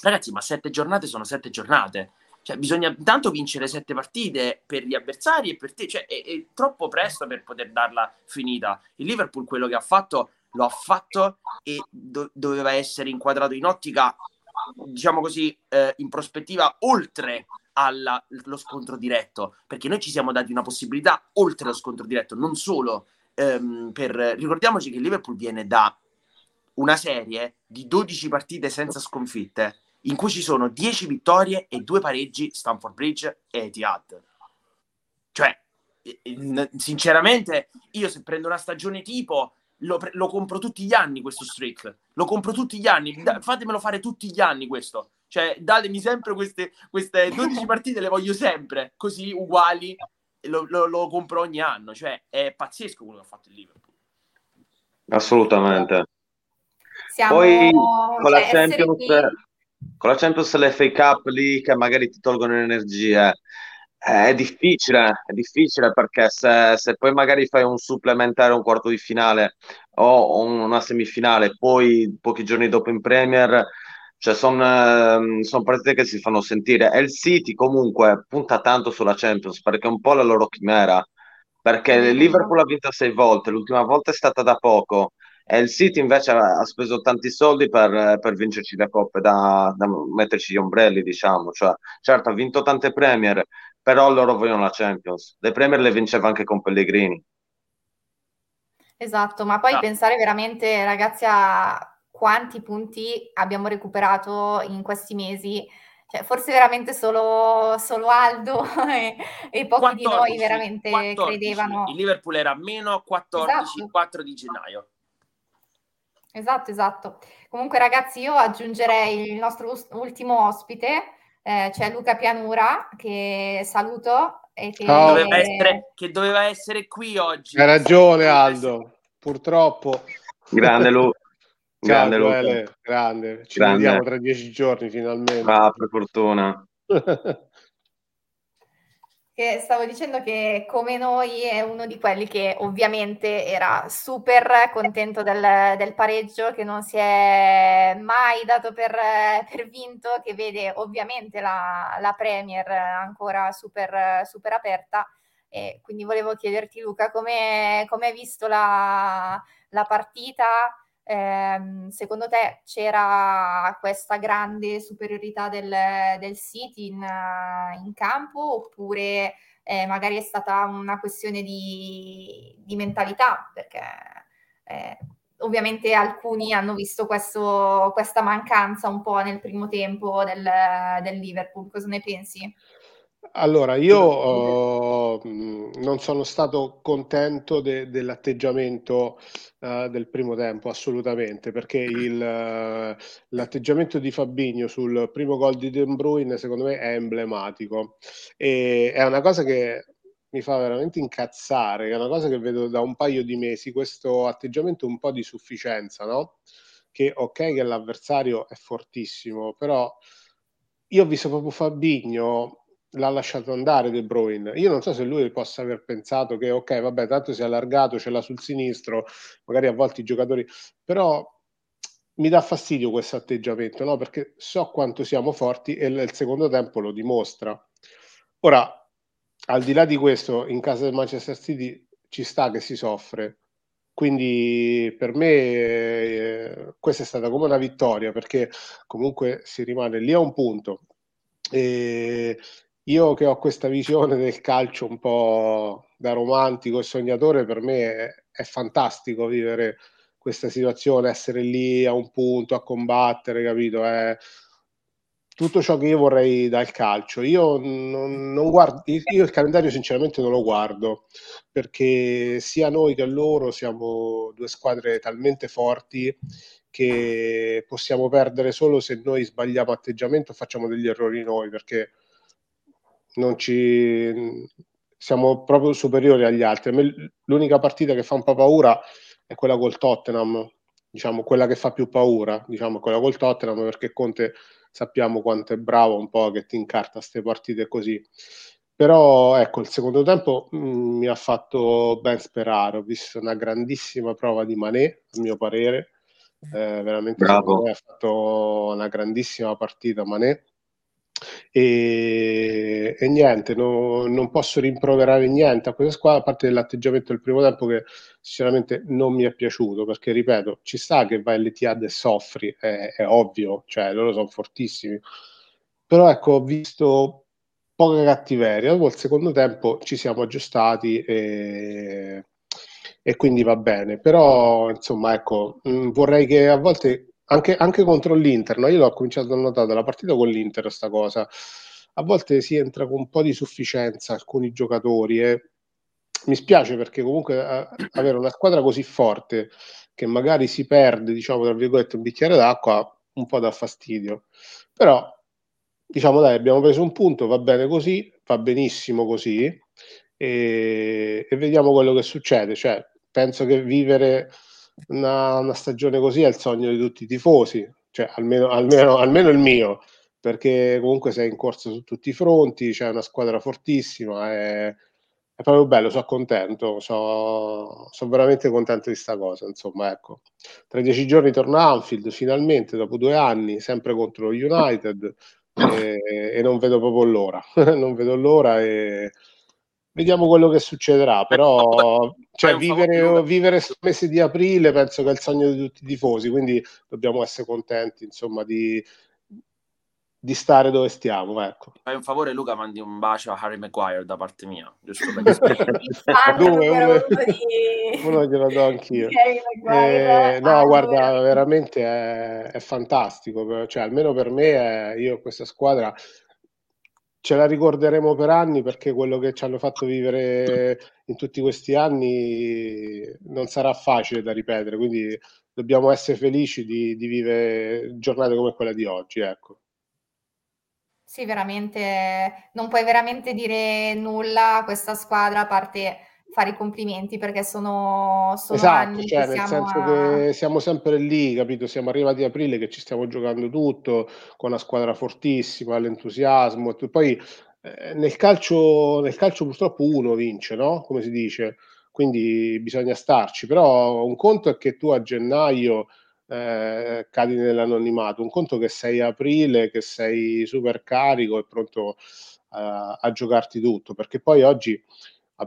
Ragazzi, ma 7 giornate sono 7 giornate. Cioè, bisogna intanto vincere sette partite per gli avversari e per te. Cioè, è, è, troppo presto per poter darla finita. Il Liverpool quello che ha fatto lo ha fatto e do- doveva essere inquadrato in ottica, diciamo così, eh, in prospettiva oltre allo scontro diretto. Perché noi ci siamo dati una possibilità oltre lo scontro diretto, non solo ehm, per... Ricordiamoci che il Liverpool viene da una serie di 12 partite senza sconfitte in cui ci sono 10 vittorie e 2 pareggi Stanford Bridge e Etihad. Cioè, sinceramente, io se prendo una stagione tipo, lo, lo, compro tutti gli anni questo streak. Lo compro tutti gli anni. Da, fatemelo fare tutti gli anni questo. Cioè, datemi sempre queste, queste 12 partite, le voglio sempre, così uguali. Lo, lo, lo, compro ogni anno. Cioè, è pazzesco quello che ha fatto il Liverpool. Assolutamente. Siamo, Poi con la cioè, Champions con la Champions l'FA Cup lì che magari ti tolgono energie. È difficile, è difficile perché se, se, poi magari fai un supplementare, un quarto di finale o una semifinale, poi pochi giorni dopo in Premier, cioè sono son partite che si fanno sentire. E il City comunque punta tanto sulla Champions perché è un po' la loro chimera, perché il Liverpool ha vinto sei volte, l'ultima volta è stata da poco e il City invece ha speso tanti soldi per, per vincerci le coppe, da, da, metterci gli ombrelli, diciamo. Cioè, certo, ha vinto tante Premier, però loro vogliono la Champions. Le Premier le vinceva anche con Pellegrini. Esatto, ma poi ah. pensare veramente, ragazzi, a quanti punti abbiamo recuperato in questi mesi. Cioè, forse veramente solo, solo Aldo [LAUGHS] e, e pochi 14, di noi veramente 14. credevano. Il Liverpool era meno 14, esatto. 4 di gennaio. Esatto, esatto. Comunque ragazzi io aggiungerei il nostro ultimo ospite, eh, c'è Luca Pianura, che saluto e che... Doveva essere, che doveva essere qui oggi. Hai ragione Aldo, purtroppo. Grande Luca. [LAUGHS] Grande, Luca. grande, ci grande. vediamo tra dieci giorni finalmente. Ah, per fortuna. [LAUGHS] Che stavo dicendo che come noi è uno di quelli che ovviamente era super contento del, del pareggio, che non si è mai dato per, per vinto, che vede ovviamente la, la Premier ancora super, super aperta. E quindi volevo chiederti Luca come hai visto la, la partita? Eh, secondo te c'era questa grande superiorità del, del City in, in campo oppure eh, magari è stata una questione di, di mentalità? Perché eh, ovviamente alcuni hanno visto questo, questa mancanza un po' nel primo tempo del, del Liverpool. Cosa ne pensi? Allora, io uh, non sono stato contento de- dell'atteggiamento uh, del primo tempo, assolutamente, perché il, uh, l'atteggiamento di Fabinho sul primo gol di De Bruyne, secondo me, è emblematico. E è una cosa che mi fa veramente incazzare, è una cosa che vedo da un paio di mesi, questo atteggiamento un po' di sufficienza, no? che ok che l'avversario è fortissimo, però io ho visto proprio Fabigno l'ha lasciato andare De Bruyne. Io non so se lui possa aver pensato che ok, vabbè, tanto si è allargato, ce l'ha sul sinistro, magari a volte i giocatori, però mi dà fastidio questo atteggiamento, no? Perché so quanto siamo forti e il secondo tempo lo dimostra. Ora, al di là di questo, in casa del Manchester City ci sta che si soffre. Quindi per me eh, questa è stata come una vittoria perché comunque si rimane lì a un punto. E io che ho questa visione del calcio un po' da romantico e sognatore, per me è, è fantastico vivere questa situazione, essere lì a un punto a combattere, capito? È tutto ciò che io vorrei dal calcio. Io non, non guardo, io il calendario sinceramente non lo guardo perché sia noi che loro siamo due squadre talmente forti che possiamo perdere solo se noi sbagliamo atteggiamento o facciamo degli errori noi perché non ci siamo proprio superiori agli altri. L'unica partita che fa un po' paura è quella col Tottenham, diciamo quella che fa più paura, diciamo quella col Tottenham perché Conte sappiamo quanto è bravo un po' che ti incarta queste partite così. Però ecco, il secondo tempo mh, mm, mi ha fatto ben sperare, ho visto una grandissima prova di Mané, a mio parere, eh, veramente ha fatto una grandissima partita Mané e, e niente, no, non posso rimproverare niente a questa squadra, a parte dell'atteggiamento del primo tempo che sinceramente non mi è piaciuto, perché ripeto, ci sta che vai all'Etihad e soffri, è, è ovvio, cioè loro sono fortissimi, però ecco, ho visto poca cattiveria, dopo il secondo tempo ci siamo aggiustati e, e quindi va bene, però insomma ecco, mh, mm, vorrei che a volte anche, anche contro l'Inter, no? io l'ho cominciato a notare dalla partita con l'Inter sta cosa. A volte si entra con un po' di sufficienza alcuni giocatori e mi spiace perché comunque a, avere una squadra così forte che magari si perde, diciamo, tra virgolette, un bicchiere d'acqua un po' dà fastidio. Però, diciamo, dai, abbiamo preso un punto, va bene così, va benissimo così e, e vediamo quello che succede. Cioè, penso che vivere una, una, stagione così è il sogno di tutti i tifosi, cioè almeno, almeno, almeno il mio, perché comunque sei in corsa su tutti i fronti, c'è una squadra fortissima, è, è proprio bello, sono contento, sono, sono veramente contento di sta cosa, insomma, ecco. Tra dieci giorni torna Anfield, finalmente, dopo due anni, sempre contro United, e, e non vedo proprio l'ora, [LAUGHS] non vedo l'ora e Vediamo quello che succederà, però cioè, vivere, vivere il mese di aprile penso che è il sogno di tutti i tifosi, quindi dobbiamo essere contenti insomma di, di stare dove stiamo. Ecco. Fai un favore, Luca, mandi un bacio a Harry Maguire da parte mia, giusto per [LAUGHS] uno, uno glielo [LAUGHS] do anch'io. Eh, no, guarda, veramente è, è, fantastico, cioè, almeno per me, è, io questa squadra ce la ricorderemo per anni perché quello che ci hanno fatto vivere in tutti questi anni non sarà facile da ripetere, quindi dobbiamo essere felici di, di vivere giornate come quella di oggi. Ecco. Sì, veramente, non puoi veramente dire nulla a questa squadra a parte fare i complimenti perché sono, sono esatto, cioè, nel senso a... che siamo sempre lì, capito? Siamo arrivati a aprile che ci stiamo giocando tutto con una squadra fortissima, l'entusiasmo. Poi eh, nel, calcio, nel calcio purtroppo uno vince, no? Come si dice, quindi bisogna starci. Però un conto è che tu a gennaio eh, cadi nell'anonimato, un conto che sei aprile, che sei super carico e pronto a, a giocarti tutto, perché poi oggi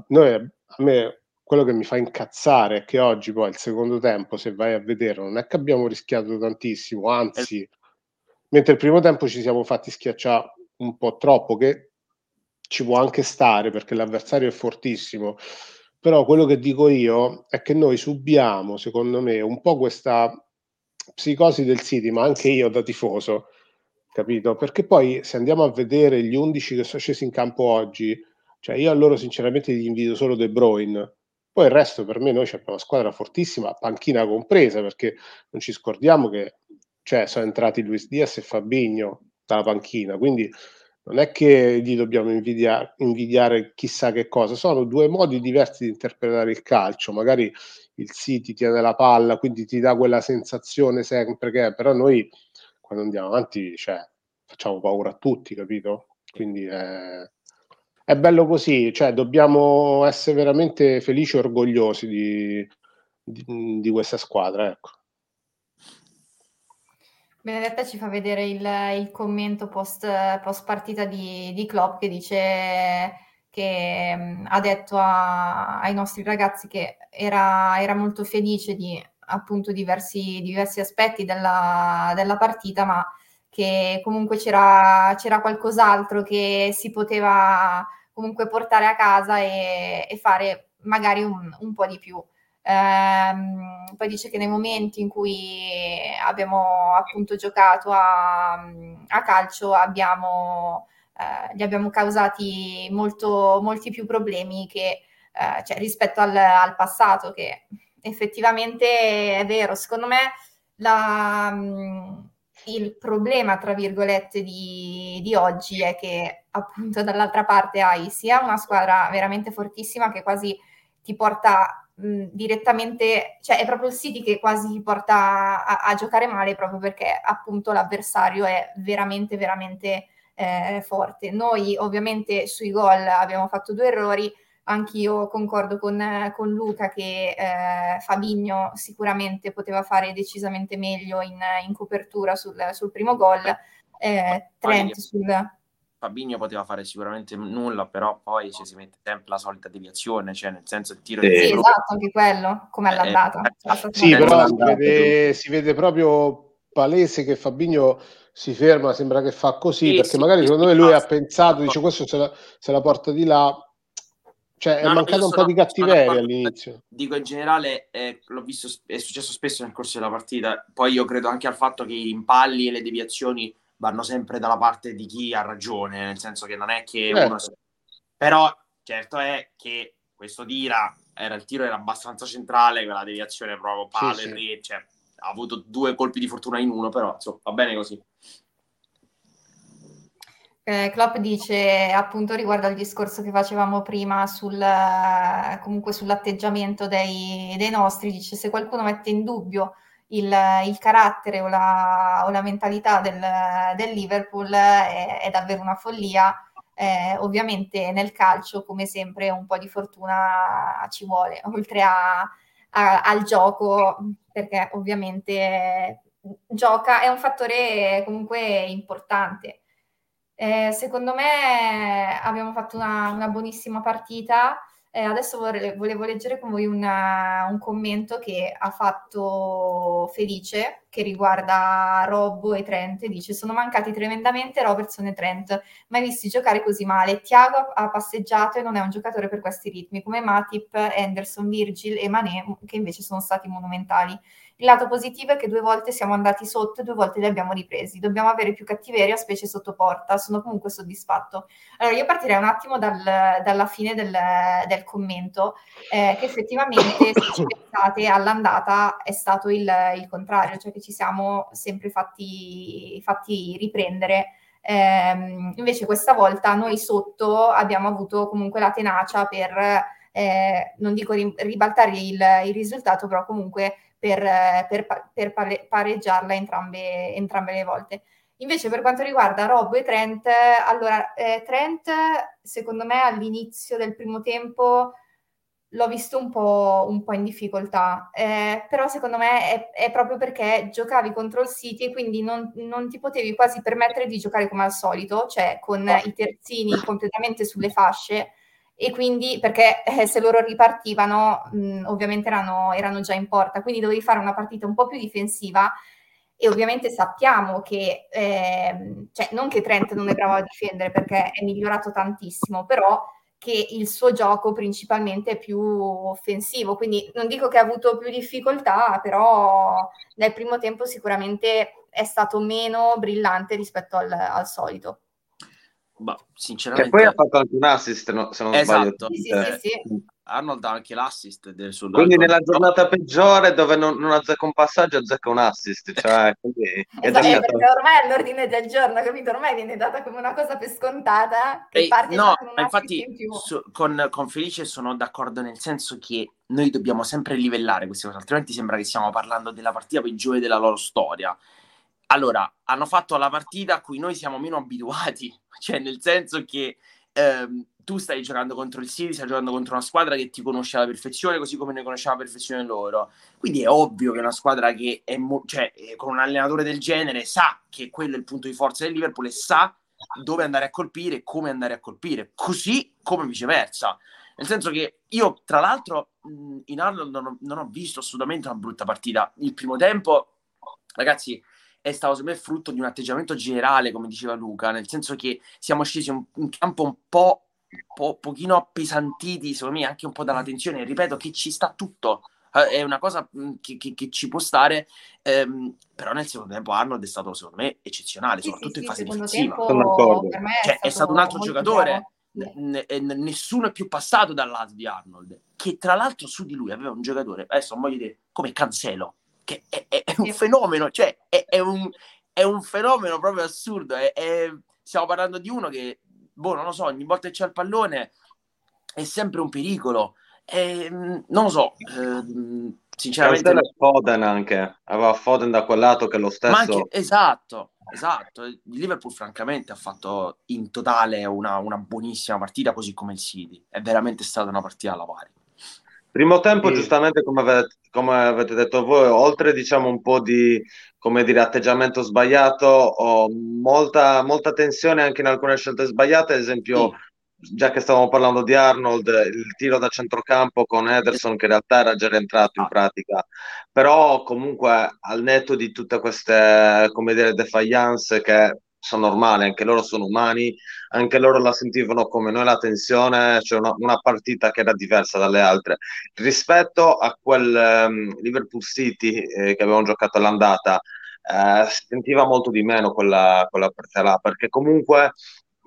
noi, a me quello che mi fa incazzare è che oggi poi il secondo tempo, se vai a vedere, non è che abbiamo rischiato tantissimo, anzi, mentre il primo tempo ci siamo fatti schiacciare un po' troppo, che ci può anche stare perché l'avversario è fortissimo, però quello che dico io è che noi subiamo, secondo me, un po' questa psicosi del City, ma anche io da tifoso, capito? Perché poi se andiamo a vedere gli 11 che sono scesi in campo oggi, cioè io a loro sinceramente gli invito solo De Bruyne. Poi il resto per me noi abbiamo una squadra fortissima, panchina compresa, perché non ci scordiamo che cioè, sono entrati Luis Diaz e Fabigno dalla panchina, quindi non è che gli dobbiamo invidiare, invidiare chissà che cosa, sono due modi diversi di interpretare il calcio, magari il City tiene la palla, quindi ti dà quella sensazione sempre che è, però noi quando andiamo avanti cioè, facciamo paura a tutti, capito? Quindi è, è bello così, cioè dobbiamo essere veramente felici e orgogliosi di, di, di questa squadra, ecco. Benedetta ci fa vedere il, il commento post, post partita di, di Klopp che dice che mh, ha detto a, ai nostri ragazzi che era, era molto felice di appunto diversi, diversi aspetti della, della, partita, ma che comunque c'era, c'era, qualcos'altro che si poteva comunque portare a casa e, e fare magari un, un po' di più. Ehm, poi dice che nei momenti in cui abbiamo appunto giocato a, a calcio abbiamo, eh, gli abbiamo causati molto, molti più problemi che, eh, cioè, rispetto al, al, passato, che effettivamente è vero. Secondo me la, il problema, tra virgolette, di, di oggi è che appunto dall'altra parte hai sia una squadra veramente fortissima che quasi ti porta direttamente, cioè è proprio il City che quasi ti porta a, a, giocare male proprio perché appunto l'avversario è veramente, veramente eh, forte. Noi ovviamente sui gol abbiamo fatto due errori, anch'io concordo con, con Luca che eh, Fabigno sicuramente poteva fare decisamente meglio in, in copertura sul, sul, primo gol, eh, Trent sul Fabinho poteva fare sicuramente nulla, però poi cioè, si mette sempre la solita deviazione, cioè nel senso il tiro sì, di esatto, anche quello, come è andata. Eh, sì, però si vede, si vede, proprio palese che Fabinho si ferma, sembra che fa così, sì, perché sì, magari secondo me lui ha pensato, dice questo se la, se la porta di là, cioè no, è mancato no, un po' di cattiveria all'inizio. Dico in generale, eh, l'ho visto, è successo spesso nel corso della partita, poi io credo anche al fatto che i impalli e le deviazioni vanno sempre dalla parte di chi ha ragione, nel senso che non è che certo. uno... Però certo è che questo tira, era, il tiro era abbastanza centrale, quella deviazione proprio palo sì, sì. cioè, ha avuto due colpi di fortuna in uno, però insomma, va bene così. Eh, Klopp dice appunto riguardo al discorso che facevamo prima sul, comunque sull'atteggiamento dei, dei nostri, dice se qualcuno mette in dubbio il, il carattere o la, o la mentalità del, del Liverpool è, è, davvero una follia. Eh, ovviamente nel calcio, come sempre, un po' di fortuna ci vuole, [LAUGHS] oltre a, a, al gioco, perché ovviamente gioca, è un fattore comunque importante. Eh, secondo me abbiamo fatto una, una buonissima partita. Eh, adesso vorrei, volevo leggere con voi una, un commento che ha fatto Felice, che riguarda Robbo e Trent. Dice: Sono mancati tremendamente Robertson e Trent, mai visti giocare così male. Tiago ha passeggiato e non è un giocatore per questi ritmi, come Matip, Anderson, Virgil e Mané, che invece sono stati monumentali. Il lato positivo è che due volte siamo andati sotto e due volte li abbiamo ripresi. Dobbiamo avere più cattiveria, specie sotto porta. Sono comunque soddisfatto. Allora, io partirei un attimo dal, dalla fine del, del commento, eh, che effettivamente, se ci pensate, all'andata è stato il, il, contrario, cioè che ci siamo sempre fatti, fatti riprendere. Eh, invece questa volta noi sotto abbiamo avuto comunque la tenacia per, eh, non dico ribaltare il, il risultato, però comunque per, per, per pareggiarla entrambe, entrambe, le volte. Invece per quanto riguarda Rob e Trent, allora eh, Trent secondo me all'inizio del primo tempo l'ho visto un po', un po in difficoltà, eh, però secondo me è, è, proprio perché giocavi contro il City e quindi non, non, ti potevi quasi permettere di giocare come al solito, cioè con i terzini completamente sulle fasce. E quindi perché eh, se loro ripartivano mh, ovviamente erano, erano, già in porta, quindi dovevi fare una partita un po' più difensiva. E ovviamente sappiamo che, eh, cioè non che Trent non è bravo a difendere perché è migliorato tantissimo, però che il suo gioco principalmente è più offensivo, quindi non dico che ha avuto più difficoltà, però nel primo tempo sicuramente è stato meno brillante rispetto al, al solito. Bah, sinceramente... E poi ha fatto anche un assist, no, se non esatto. sbaglio. Sì, sì, sì, Arnold ha anche l'assist del suo Quindi nella giornata peggiore dove non, non azzecca un passaggio, azzecca un assist. Cioè, quindi [LAUGHS] esatto, ormai è l'ordine del giorno, capito? Ormai viene data come una cosa per scontata. Che Ehi, no, infatti su, con, con Felice sono d'accordo nel senso che noi dobbiamo sempre livellare queste cose, altrimenti sembra che stiamo parlando della partita peggiore della loro storia. Allora, hanno fatto la partita a cui noi siamo meno abituati, [LAUGHS] cioè nel senso che ehm, tu stai giocando contro il City, stai giocando contro una squadra che ti conosce alla perfezione, così come ne conosciamo alla perfezione loro. Quindi è ovvio che una squadra che è mo- cioè, con un allenatore del genere sa che quello è il punto di forza del Liverpool e sa dove andare a colpire e come andare a colpire, così come viceversa. Nel senso che io, tra l'altro, in Arnold non ho, non ho visto assolutamente una brutta partita. Il primo tempo, ragazzi, è stato secondo me frutto di un atteggiamento generale, come diceva Luca, nel senso che siamo scesi in campo un po' po- pochino appesantiti, secondo me, anche un po' dalla tensione. Ripeto che ci sta tutto. Eh, è una cosa mm, che, che, che ci può stare, ehm, però nel secondo tempo Arnold è stato secondo me eccezionale, sì, soprattutto sì, in fase difensiva. Cioè, è, stato un altro giocatore. N- n- nessuno è più passato dal lato di Arnold, che tra l'altro su di lui aveva un giocatore, adesso non voglio dire, come Cancelo, che è, è, è un fenomeno, cioè è, un, un, fenomeno proprio assurdo. stiamo parlando di uno che boh, non lo so, ogni volta che c'è il pallone è sempre un pericolo. E, mm, non lo so, eh, sinceramente. Cancelo Foden anche, aveva Foden da quel lato che lo stesso. Anche, esatto, esatto. Il Liverpool, francamente, ha fatto in totale una, una, buonissima partita, così come il City. È veramente stata una partita alla pari. Primo tempo, e... giustamente come avete, come avete, detto voi, oltre diciamo un po' di come dire, atteggiamento sbagliato, ho molta, molta tensione anche in alcune scelte sbagliate, ad esempio, sì. già che stavamo parlando di Arnold, il tiro da centrocampo con Ederson che in realtà era già rientrato in ah. pratica, però comunque al netto di tutte queste, come dire, defiance che sono normali, anche loro sono umani, anche loro la sentivano come noi la tensione, cioè una, una partita che era diversa dalle altre. Rispetto a quel um, Liverpool City eh, che avevamo giocato all'andata, eh, sentiva molto di meno quella, quella partita là, perché comunque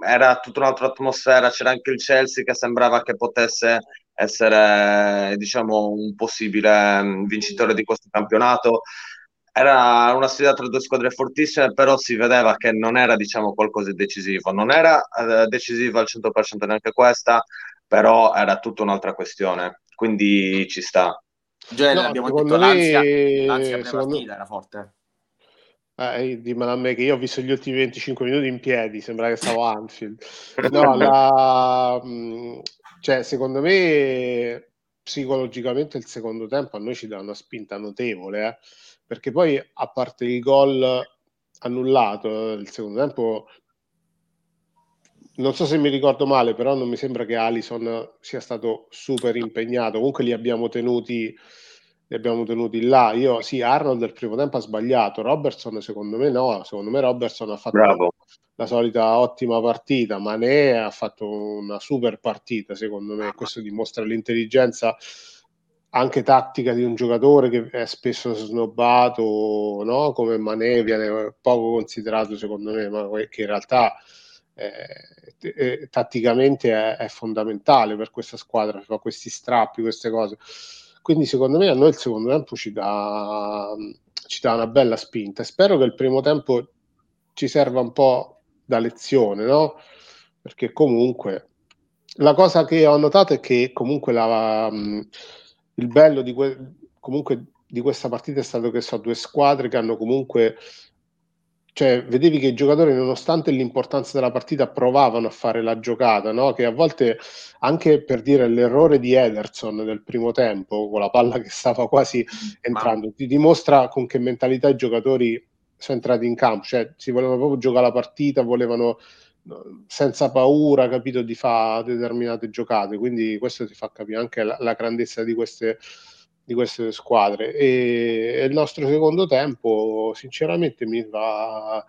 era tutta un'altra atmosfera, c'era anche il Chelsea che sembrava che potesse essere diciamo un possibile mm, vincitore di questo campionato era una sfida tra due squadre fortissime, però si vedeva che non era diciamo, qualcosa di decisivo. Non era eh, decisiva al 100% neanche questa, però era tutta un'altra questione. Quindi ci sta. Già no, abbiamo detto me, l'ansia, l'ansia secondo... era forte. Eh, dimmelo a me che io ho visto gli ultimi 25 minuti in piedi, sembra che stavo a Anfield. [LAUGHS] No, la, mm, cioè, secondo me psicologicamente il secondo tempo a noi ci dà una spinta notevole. Eh perché poi a parte il gol annullato il secondo tempo non so se mi ricordo male però non mi sembra che Alison sia stato super impegnato. Comunque li abbiamo tenuti li abbiamo tenuti là. Io sì Arnold il primo tempo ha sbagliato. Robertson secondo me no. Secondo me Robertson ha fatto Bravo. la solita ottima partita. Mané ha fatto una super partita secondo me. Questo dimostra l'intelligenza anche tattica di un giocatore che è spesso snobbato, no? come viene poco considerato secondo me, ma che in realtà eh, eh, tatticamente è, è, fondamentale per questa squadra, fa questi strappi, queste cose. Quindi secondo me a noi il secondo tempo ci dà, ci dà una bella spinta. Spero che il primo tempo ci serva un po' da lezione, no? Perché comunque la cosa che ho notato è che comunque la... Mh, il bello di, que- comunque di questa partita è stato che sono due squadre che hanno comunque cioè vedevi che i giocatori nonostante l'importanza della partita provavano a fare la giocata no? che a volte anche per dire l'errore di Ederson nel primo tempo con la palla che stava quasi entrando ti dimostra con che mentalità i giocatori sono entrati in campo cioè si volevano proprio giocare la partita volevano senza paura, capito, di fare determinate giocate. Quindi questo ti fa capire anche la, la grandezza di queste, di queste squadre. E, e, il nostro secondo tempo, sinceramente, mi fa,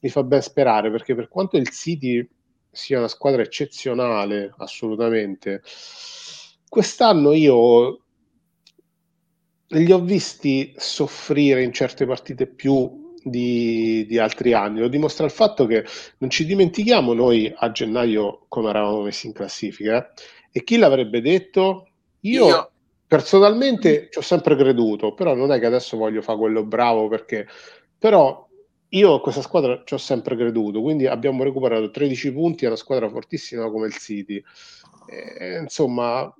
mi fa ben sperare perché per quanto il City sia una squadra eccezionale, assolutamente, quest'anno io li ho visti soffrire in certe partite più di, di, altri anni. Lo dimostra il fatto che non ci dimentichiamo noi a gennaio come eravamo messi in classifica. Eh? E chi l'avrebbe detto Io, Io... personalmente ci ho sempre creduto, però non è che adesso voglio fare quello bravo perché... Però io a questa squadra ci ho sempre creduto, quindi abbiamo recuperato 13 punti, è una squadra fortissima come il City. E, insomma,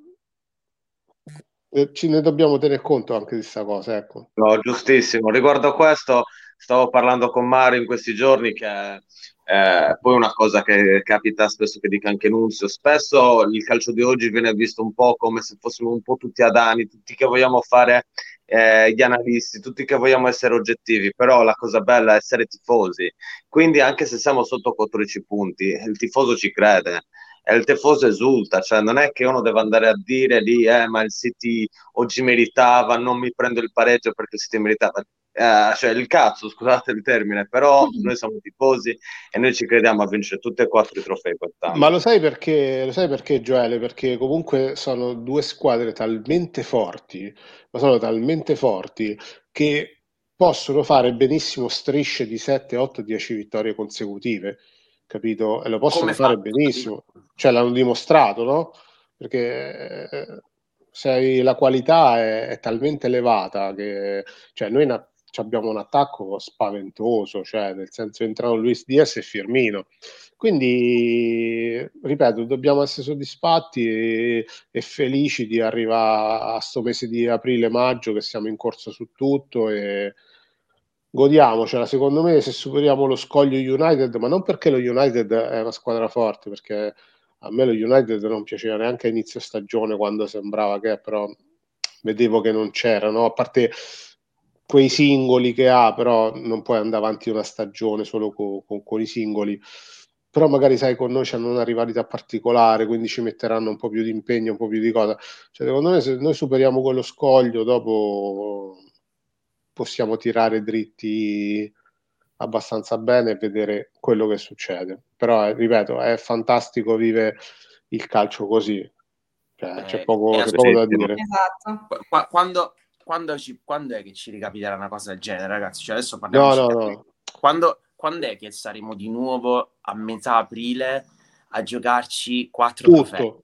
ci ne dobbiamo tenere conto anche di questa cosa. Ecco. No, giustissimo. Riguardo a questo, stavo parlando con Mario in questi giorni che eh, poi una cosa che capita spesso che dica anche Nunzio, spesso il calcio di oggi viene visto un po' come se fossimo un po' tutti adani, tutti che vogliamo fare eh, gli analisti, tutti che vogliamo essere oggettivi, però la cosa bella è essere tifosi, quindi anche se siamo sotto 14 punti, il tifoso ci crede e il tifoso esulta, cioè non è che uno deve andare a dire lì, eh, ma il City oggi meritava, non mi prendo il pareggio perché il City meritava. Eh, cioè il cazzo, scusate il termine, però [LAUGHS] noi siamo tifosi e noi ci crediamo a vincere tutti e quattro i trofei quest'anno. Ma lo sai perché, lo sai perché Gioele? Perché comunque sono due squadre talmente forti, ma sono talmente forti che possono fare benissimo strisce di 7, 8, 10 vittorie consecutive capito? E lo possono Come fare benissimo, cioè l'hanno dimostrato, no? Perché eh, se la qualità è, è, talmente elevata che cioè, noi na- abbiamo un attacco spaventoso, cioè nel senso entrano Luis Diaz e Firmino. Quindi, ripeto, dobbiamo essere soddisfatti e, e felici di arrivare a sto mese di aprile-maggio che siamo in corsa su tutto e, godiamocela. Secondo me, se superiamo lo scoglio United, ma non perché lo United è una squadra forte, perché a me lo United non piaceva neanche a inizio stagione quando sembrava che però vedevo che non c'erano, a parte quei singoli che ha, però non puoi andare avanti una stagione solo con, con, con i singoli. Però magari sai con noi hanno una rivalità particolare, quindi ci metteranno un po' più di impegno, un po' più di cosa. Cioè, secondo me se noi superiamo quello scoglio, dopo possiamo tirare dritti abbastanza bene e vedere quello che succede. Però, eh, ripeto, è fantastico vive il calcio così. Cioè, eh, c'è poco, c'è poco da dire. Esatto. Qu- quando, quando, ci, quando, è che ci ricapiterà una cosa del genere, ragazzi? Cioè, adesso parliamo no, no, no. Quando, quando, è che saremo di nuovo a metà aprile a giocarci quattro Tutto. trofei?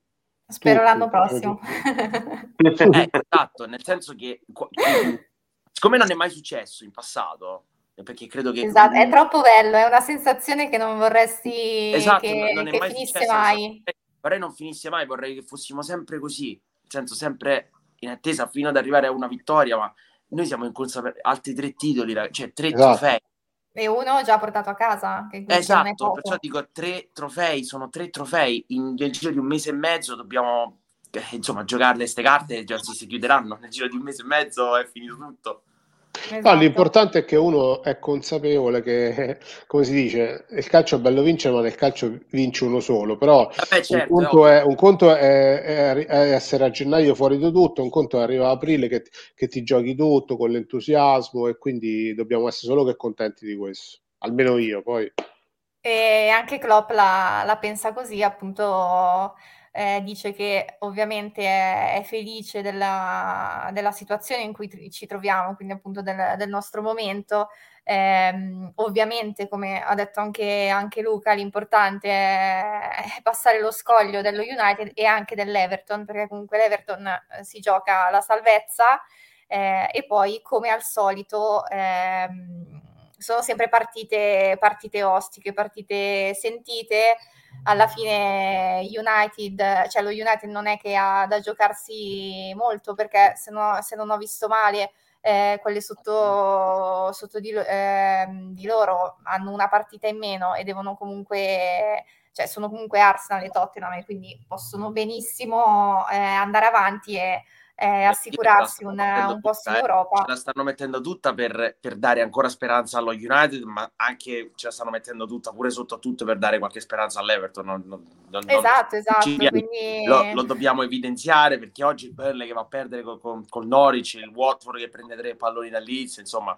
Spero tutto, l'anno prossimo. [LAUGHS] eh, esatto, nel senso che Siccome non è mai successo in passato, perché credo che... Esatto, è troppo bello, è una sensazione che non vorresti esatto, che, non, non che finisse mai. Vorrei non finisse mai, vorrei che fossimo sempre così, nel senso sempre in attesa fino ad arrivare a una vittoria, ma noi siamo in corsa per altri tre titoli, cioè tre esatto. trofei. E uno già portato a casa. esatto, perciò dico tre trofei, sono tre trofei, in, nel giro di un mese e mezzo dobbiamo insomma giocarle queste carte, già si, si chiuderanno, nel giro di un mese e mezzo è finito tutto. Esatto. No, l'importante è che uno è consapevole che, [LAUGHS] come si dice, il calcio è bello vincere, ma nel calcio vince uno solo. Però Vabbè, certo, un conto, è, un conto è, è, è, essere a gennaio fuori di tutto, un conto è arrivare a aprile che, che, ti giochi tutto con l'entusiasmo e quindi dobbiamo essere solo che contenti di questo. Almeno io, poi. E anche Klopp la, la pensa così, appunto eh, dice che ovviamente è, è felice della, della, situazione in cui t- ci troviamo, quindi appunto del, del nostro momento. Eh, ovviamente, come ha detto anche, anche Luca, l'importante è, è, passare lo scoglio dello United e anche dell'Everton, perché comunque l'Everton eh, si gioca la salvezza eh, e poi, come al solito, ehm, sono sempre partite, partite ostiche, partite sentite. Alla fine United, cioè lo United non è che ha da giocarsi molto perché se, no, se non ho visto male eh, quelle sotto, sotto di, eh, di, loro hanno una partita in meno e devono comunque, cioè sono comunque Arsenal e Tottenham e quindi possono benissimo eh, andare avanti e eh, assicurarsi un, un, posto in eh. Europa. Ce la stanno mettendo tutta per, per, dare ancora speranza allo United, ma anche ce la stanno mettendo tutta pure sotto tutto per dare qualche speranza all'Everton. Non, non, non, esatto, esatto. Quindi... Lo, lo, dobbiamo evidenziare perché oggi il Burnley che va a perdere con, con, con Norwich, il Watford che prende tre palloni da Leeds, insomma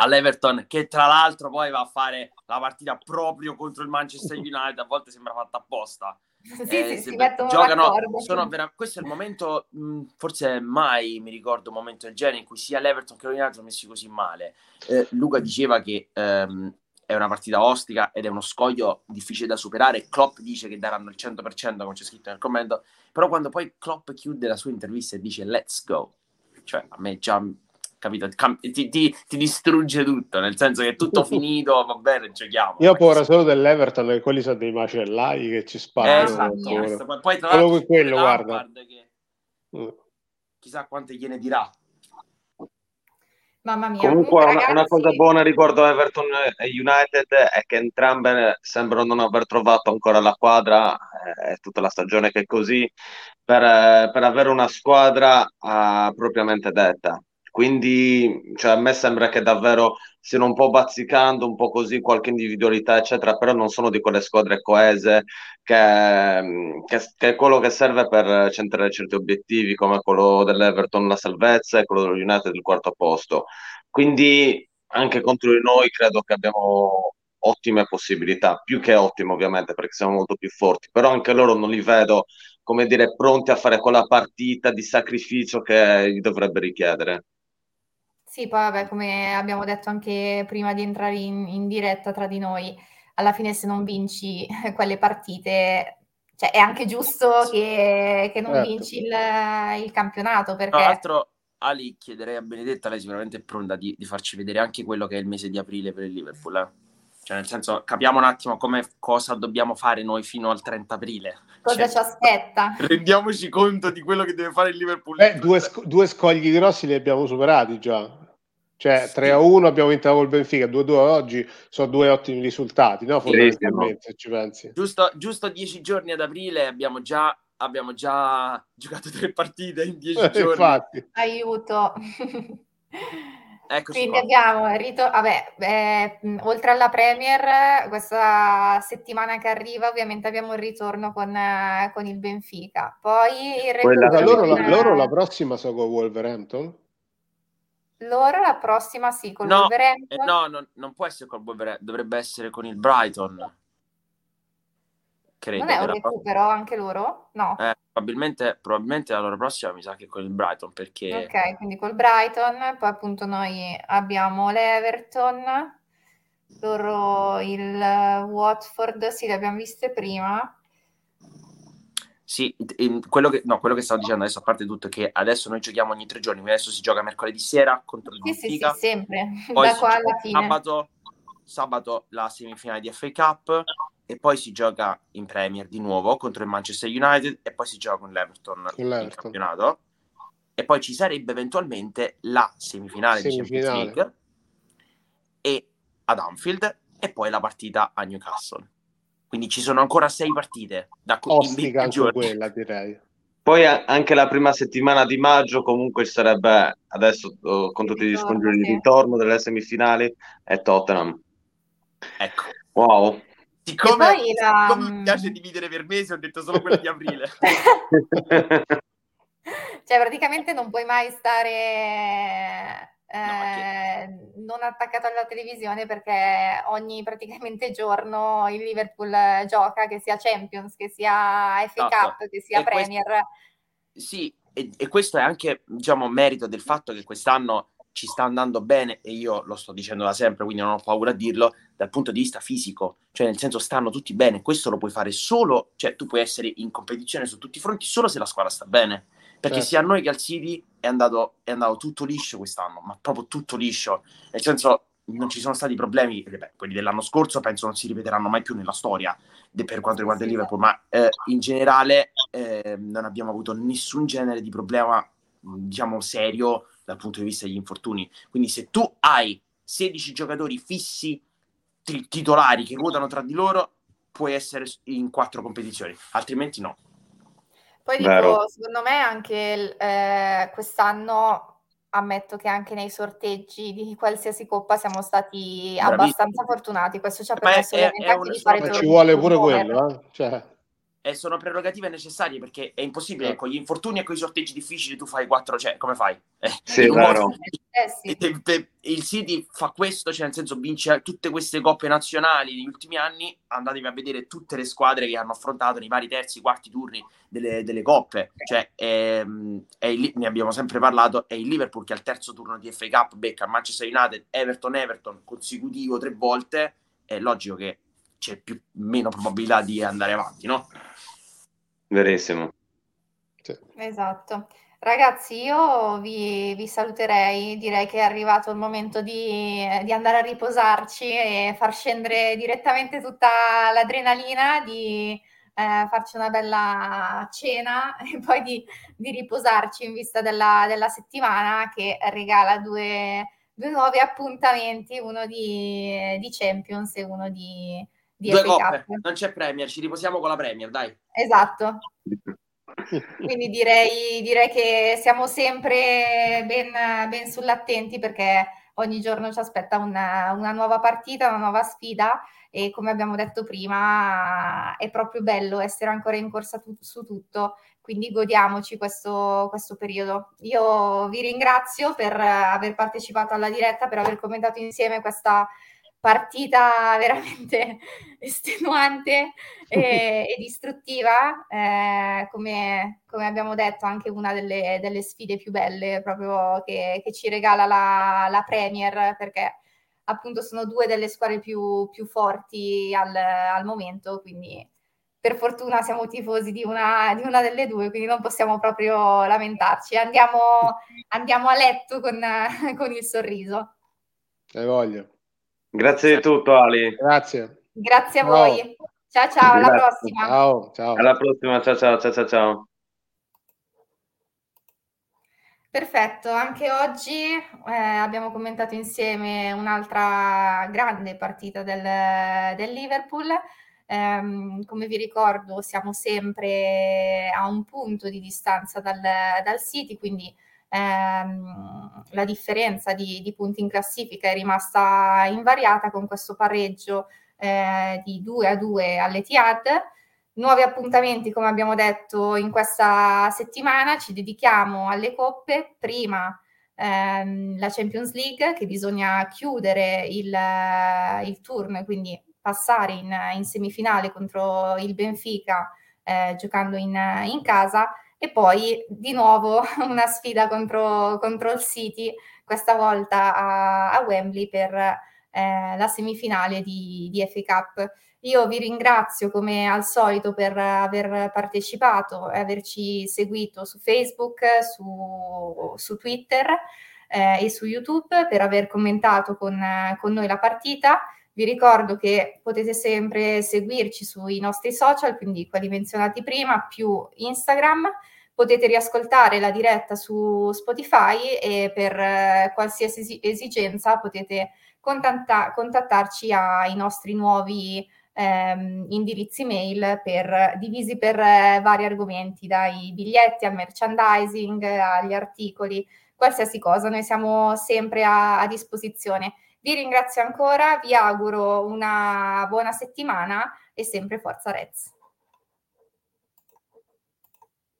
all'Everton che tra l'altro poi va a fare la partita proprio contro il Manchester United a volte sembra fatta apposta sì, eh, sì, si giocano, sono vera- questo è il momento, mh, forse mai mi ricordo un momento del genere in cui sia l'Everton che l'United sono messi così male. Eh, Luca diceva che ehm, è una partita ostica ed è uno scoglio difficile da superare. Klopp dice che daranno il 100%, come c'è scritto nel commento, però quando poi Klopp chiude la sua intervista e dice let's go, cioè a me già capito? Ti, ti, ti, distrugge tutto, nel senso che è tutto [LAUGHS] finito, va bene, giochiamo. Io ho paura solo dell'Everton, che quelli sono dei macellai che ci sparano. Eh, esatto, poi tra l'altro quello, guarda. Che... Mm. Chissà quante gliene dirà. Mamma mia. Comunque, una, ragazzi... una, cosa buona riguardo Everton e United è che entrambe sembrano non aver trovato ancora la quadra, è tutta la stagione che è così, per, per avere una squadra uh, propriamente detta. Quindi cioè, a me sembra che davvero stiano un po' bazzicando, un po' così, qualche individualità, eccetera, però non sono di quelle squadre coese che, che, che è quello che serve per centrare certi obiettivi, come quello dell'Everton la salvezza e quello dello United il quarto posto. Quindi anche contro di noi credo che abbiamo ottime possibilità, più che ottime ovviamente perché siamo molto più forti, però anche loro non li vedo, come dire, pronti a fare quella partita di sacrificio che gli dovrebbe richiedere. Sì, poi vabbè, come abbiamo detto anche prima di entrare in, in diretta tra di noi, alla fine se non vinci [LAUGHS] quelle partite, cioè è anche giusto che, che non certo. vinci il, il, campionato. Perché... Tra l'altro, Ali, chiederei a Benedetta, lei sicuramente è pronta di, di, farci vedere anche quello che è il mese di aprile per il Liverpool. Eh? Cioè, nel senso, capiamo un attimo come, cosa dobbiamo fare noi fino al 30 aprile. Cosa cioè, ci aspetta? Rendiamoci conto di quello che deve fare il Liverpool. Beh, due, sc- due scogli grossi li abbiamo superati già. Cioè, 3 a 1 abbiamo vinto col Benfica, 2 a 2 oggi sono due ottimi risultati, no? Fondamentalmente, se ci pensi. Giusto, giusto 10 giorni ad aprile abbiamo già, abbiamo già [LAUGHS] giocato tre partite in 10 giorni. Infatti. Aiuto. Eccoci Quindi qua. abbiamo, rito- vabbè, eh, oltre alla Premier, questa settimana che arriva ovviamente abbiamo il ritorno con, eh, con il Benfica. Poi il recupero loro, la, loro la prossima so con Wolverhampton? Loro la prossima sì, con no, Wolverhampton. Eh, no, non, non può essere col Wolverhampton, dovrebbe essere con il Brighton. Credo. Non è un recupero pro- anche loro? No. Eh, probabilmente, probabilmente la loro prossima mi sa che con il Brighton perché... Ok, quindi col Brighton, poi appunto noi abbiamo l'Everton, loro il Watford, sì, le abbiamo viste prima. Sì, quello che, no, quello che stavo dicendo adesso, a parte tutto, è che adesso noi giochiamo ogni tre giorni, adesso si gioca mercoledì sera contro il sì, Benfica. Sì, sì, sempre, [LAUGHS] poi da qua alla fine. Sabato, sabato la semifinale di FA Cup e poi si gioca in Premier di nuovo contro il Manchester United e poi si gioca con l'Everton, l'Everton. in campionato e poi ci sarebbe eventualmente la semifinale, semifinale. di Champions League e ad Anfield e poi la partita a Newcastle. Quindi ci sono ancora sei partite da Ostica anche giorni. quella, direi. Poi anche la prima settimana di maggio comunque sarebbe adesso oh, con tutti gli scontri di ritorno delle semifinali è Tottenham. Ecco. Wow. Siccome, la... siccome mi piace dividere per mesi, ho detto solo quello di aprile. [LAUGHS] cioè, praticamente non puoi mai stare eh, non attaccato alla televisione perché ogni praticamente giorno il Liverpool gioca, che sia Champions, che sia FA no, Cup, che sia e Premier. Questo, sì, e, e, questo è anche diciamo, merito del fatto che quest'anno ci sta andando bene e io lo sto dicendo da sempre, quindi non ho paura a dirlo, dal punto di vista fisico, cioè nel senso stanno tutti bene, questo lo puoi fare solo, cioè tu puoi essere in competizione su tutti i fronti solo se la squadra sta bene perché certo. sia a noi che al City è andato, è andato tutto liscio quest'anno, ma proprio tutto liscio. Nel senso, non ci sono stati problemi, beh, quelli dell'anno scorso penso non si ripeteranno mai più nella storia de, per quanto riguarda il Liverpool, ma eh, in generale eh, non abbiamo avuto nessun genere di problema, diciamo, serio dal punto di vista degli infortuni. Quindi se tu hai 16 giocatori fissi t- titolari che ruotano tra di loro, puoi essere in quattro competizioni, altrimenti no. Poi dico, secondo me anche eh, quest'anno ammetto che anche nei sorteggi di qualsiasi coppa siamo stati Bravissimo. abbastanza fortunati. Questo ci ha permesso è, è, è di fare Ci vuole pure quello, eh? cioè e sono prerogative necessarie perché è impossibile, con gli infortuni e con i sorteggi difficili tu fai quattro, cioè come fai? Eh, sì, modo, eh, sì. Il City fa questo, cioè nel senso vince tutte queste coppe nazionali negli ultimi anni, andatevi a vedere tutte le squadre che hanno affrontato nei vari terzi, quarti turni delle, delle coppe, cioè è, è il, ne abbiamo sempre parlato, è il Liverpool che al terzo turno di FA Cup becca Manchester United, Everton, Everton consecutivo tre volte è logico che c'è più, meno probabilità di andare avanti, no? Verissimo. Sì. Esatto. Ragazzi, io vi, vi, saluterei, direi che è arrivato il momento di, di, andare a riposarci e far scendere direttamente tutta l'adrenalina, di eh, farci una bella cena [LAUGHS] e poi di, di riposarci in vista della, della, settimana che regala due, due nuovi appuntamenti, uno di, di Champions e uno di, di Due coppe, non c'è Premier, ci riposiamo con la Premier, dai. Esatto. [LAUGHS] Quindi direi, direi, che siamo sempre ben, ben sull'attenti perché ogni giorno ci aspetta una, una, nuova partita, una nuova sfida e come abbiamo detto prima è proprio bello essere ancora in corsa tu, su tutto, quindi godiamoci questo, questo periodo. Io vi ringrazio per aver partecipato alla diretta, per aver commentato insieme questa partita [LAUGHS] veramente estenuante e, e distruttiva, eh, come, come, abbiamo detto, anche una delle, delle sfide più belle proprio che, che ci regala la, la, Premier, perché appunto sono due delle squadre più, più forti al, al, momento, quindi per fortuna siamo tifosi di una, di una, delle due, quindi non possiamo proprio lamentarci. Andiamo, andiamo a letto con, [LAUGHS] con il sorriso. Hai voglia. Grazie di tutto, Ali. Grazie. Grazie a ciao. voi. Ciao, ciao, alla Grazie. prossima. Ciao, ciao. Alla prossima, ciao, ciao, ciao, ciao. Perfetto, anche oggi eh, abbiamo commentato insieme un'altra grande partita del, del Liverpool. Eh, come vi ricordo, siamo sempre a un punto di distanza dal, dal City, quindi ehm, la differenza di, di, punti in classifica è rimasta invariata con questo pareggio eh, di 2 a 2 all'Etihad. Nuovi appuntamenti, come abbiamo detto, in questa settimana ci dedichiamo alle coppe. Prima ehm, la Champions League, che bisogna chiudere il, il turno e quindi passare in, in, semifinale contro il Benfica eh, giocando in, in casa e poi di nuovo [LAUGHS] una sfida contro, contro il City, questa volta a, a Wembley per eh, la semifinale di, di FA Cup. Io vi ringrazio come al solito per aver partecipato e averci seguito su Facebook, su, su Twitter eh, e su YouTube, per aver commentato con, con noi la partita. Vi ricordo che potete sempre seguirci sui nostri social, quindi quelli menzionati prima, più Instagram. Potete riascoltare la diretta su Spotify e per eh, qualsiasi esigenza potete contatta- contattarci ai nostri nuovi ehm, indirizzi mail per, divisi per eh, vari argomenti, dai biglietti al merchandising, agli articoli, qualsiasi cosa. Noi siamo sempre a, a disposizione. Vi ringrazio ancora, vi auguro una buona settimana e sempre Forza Reds.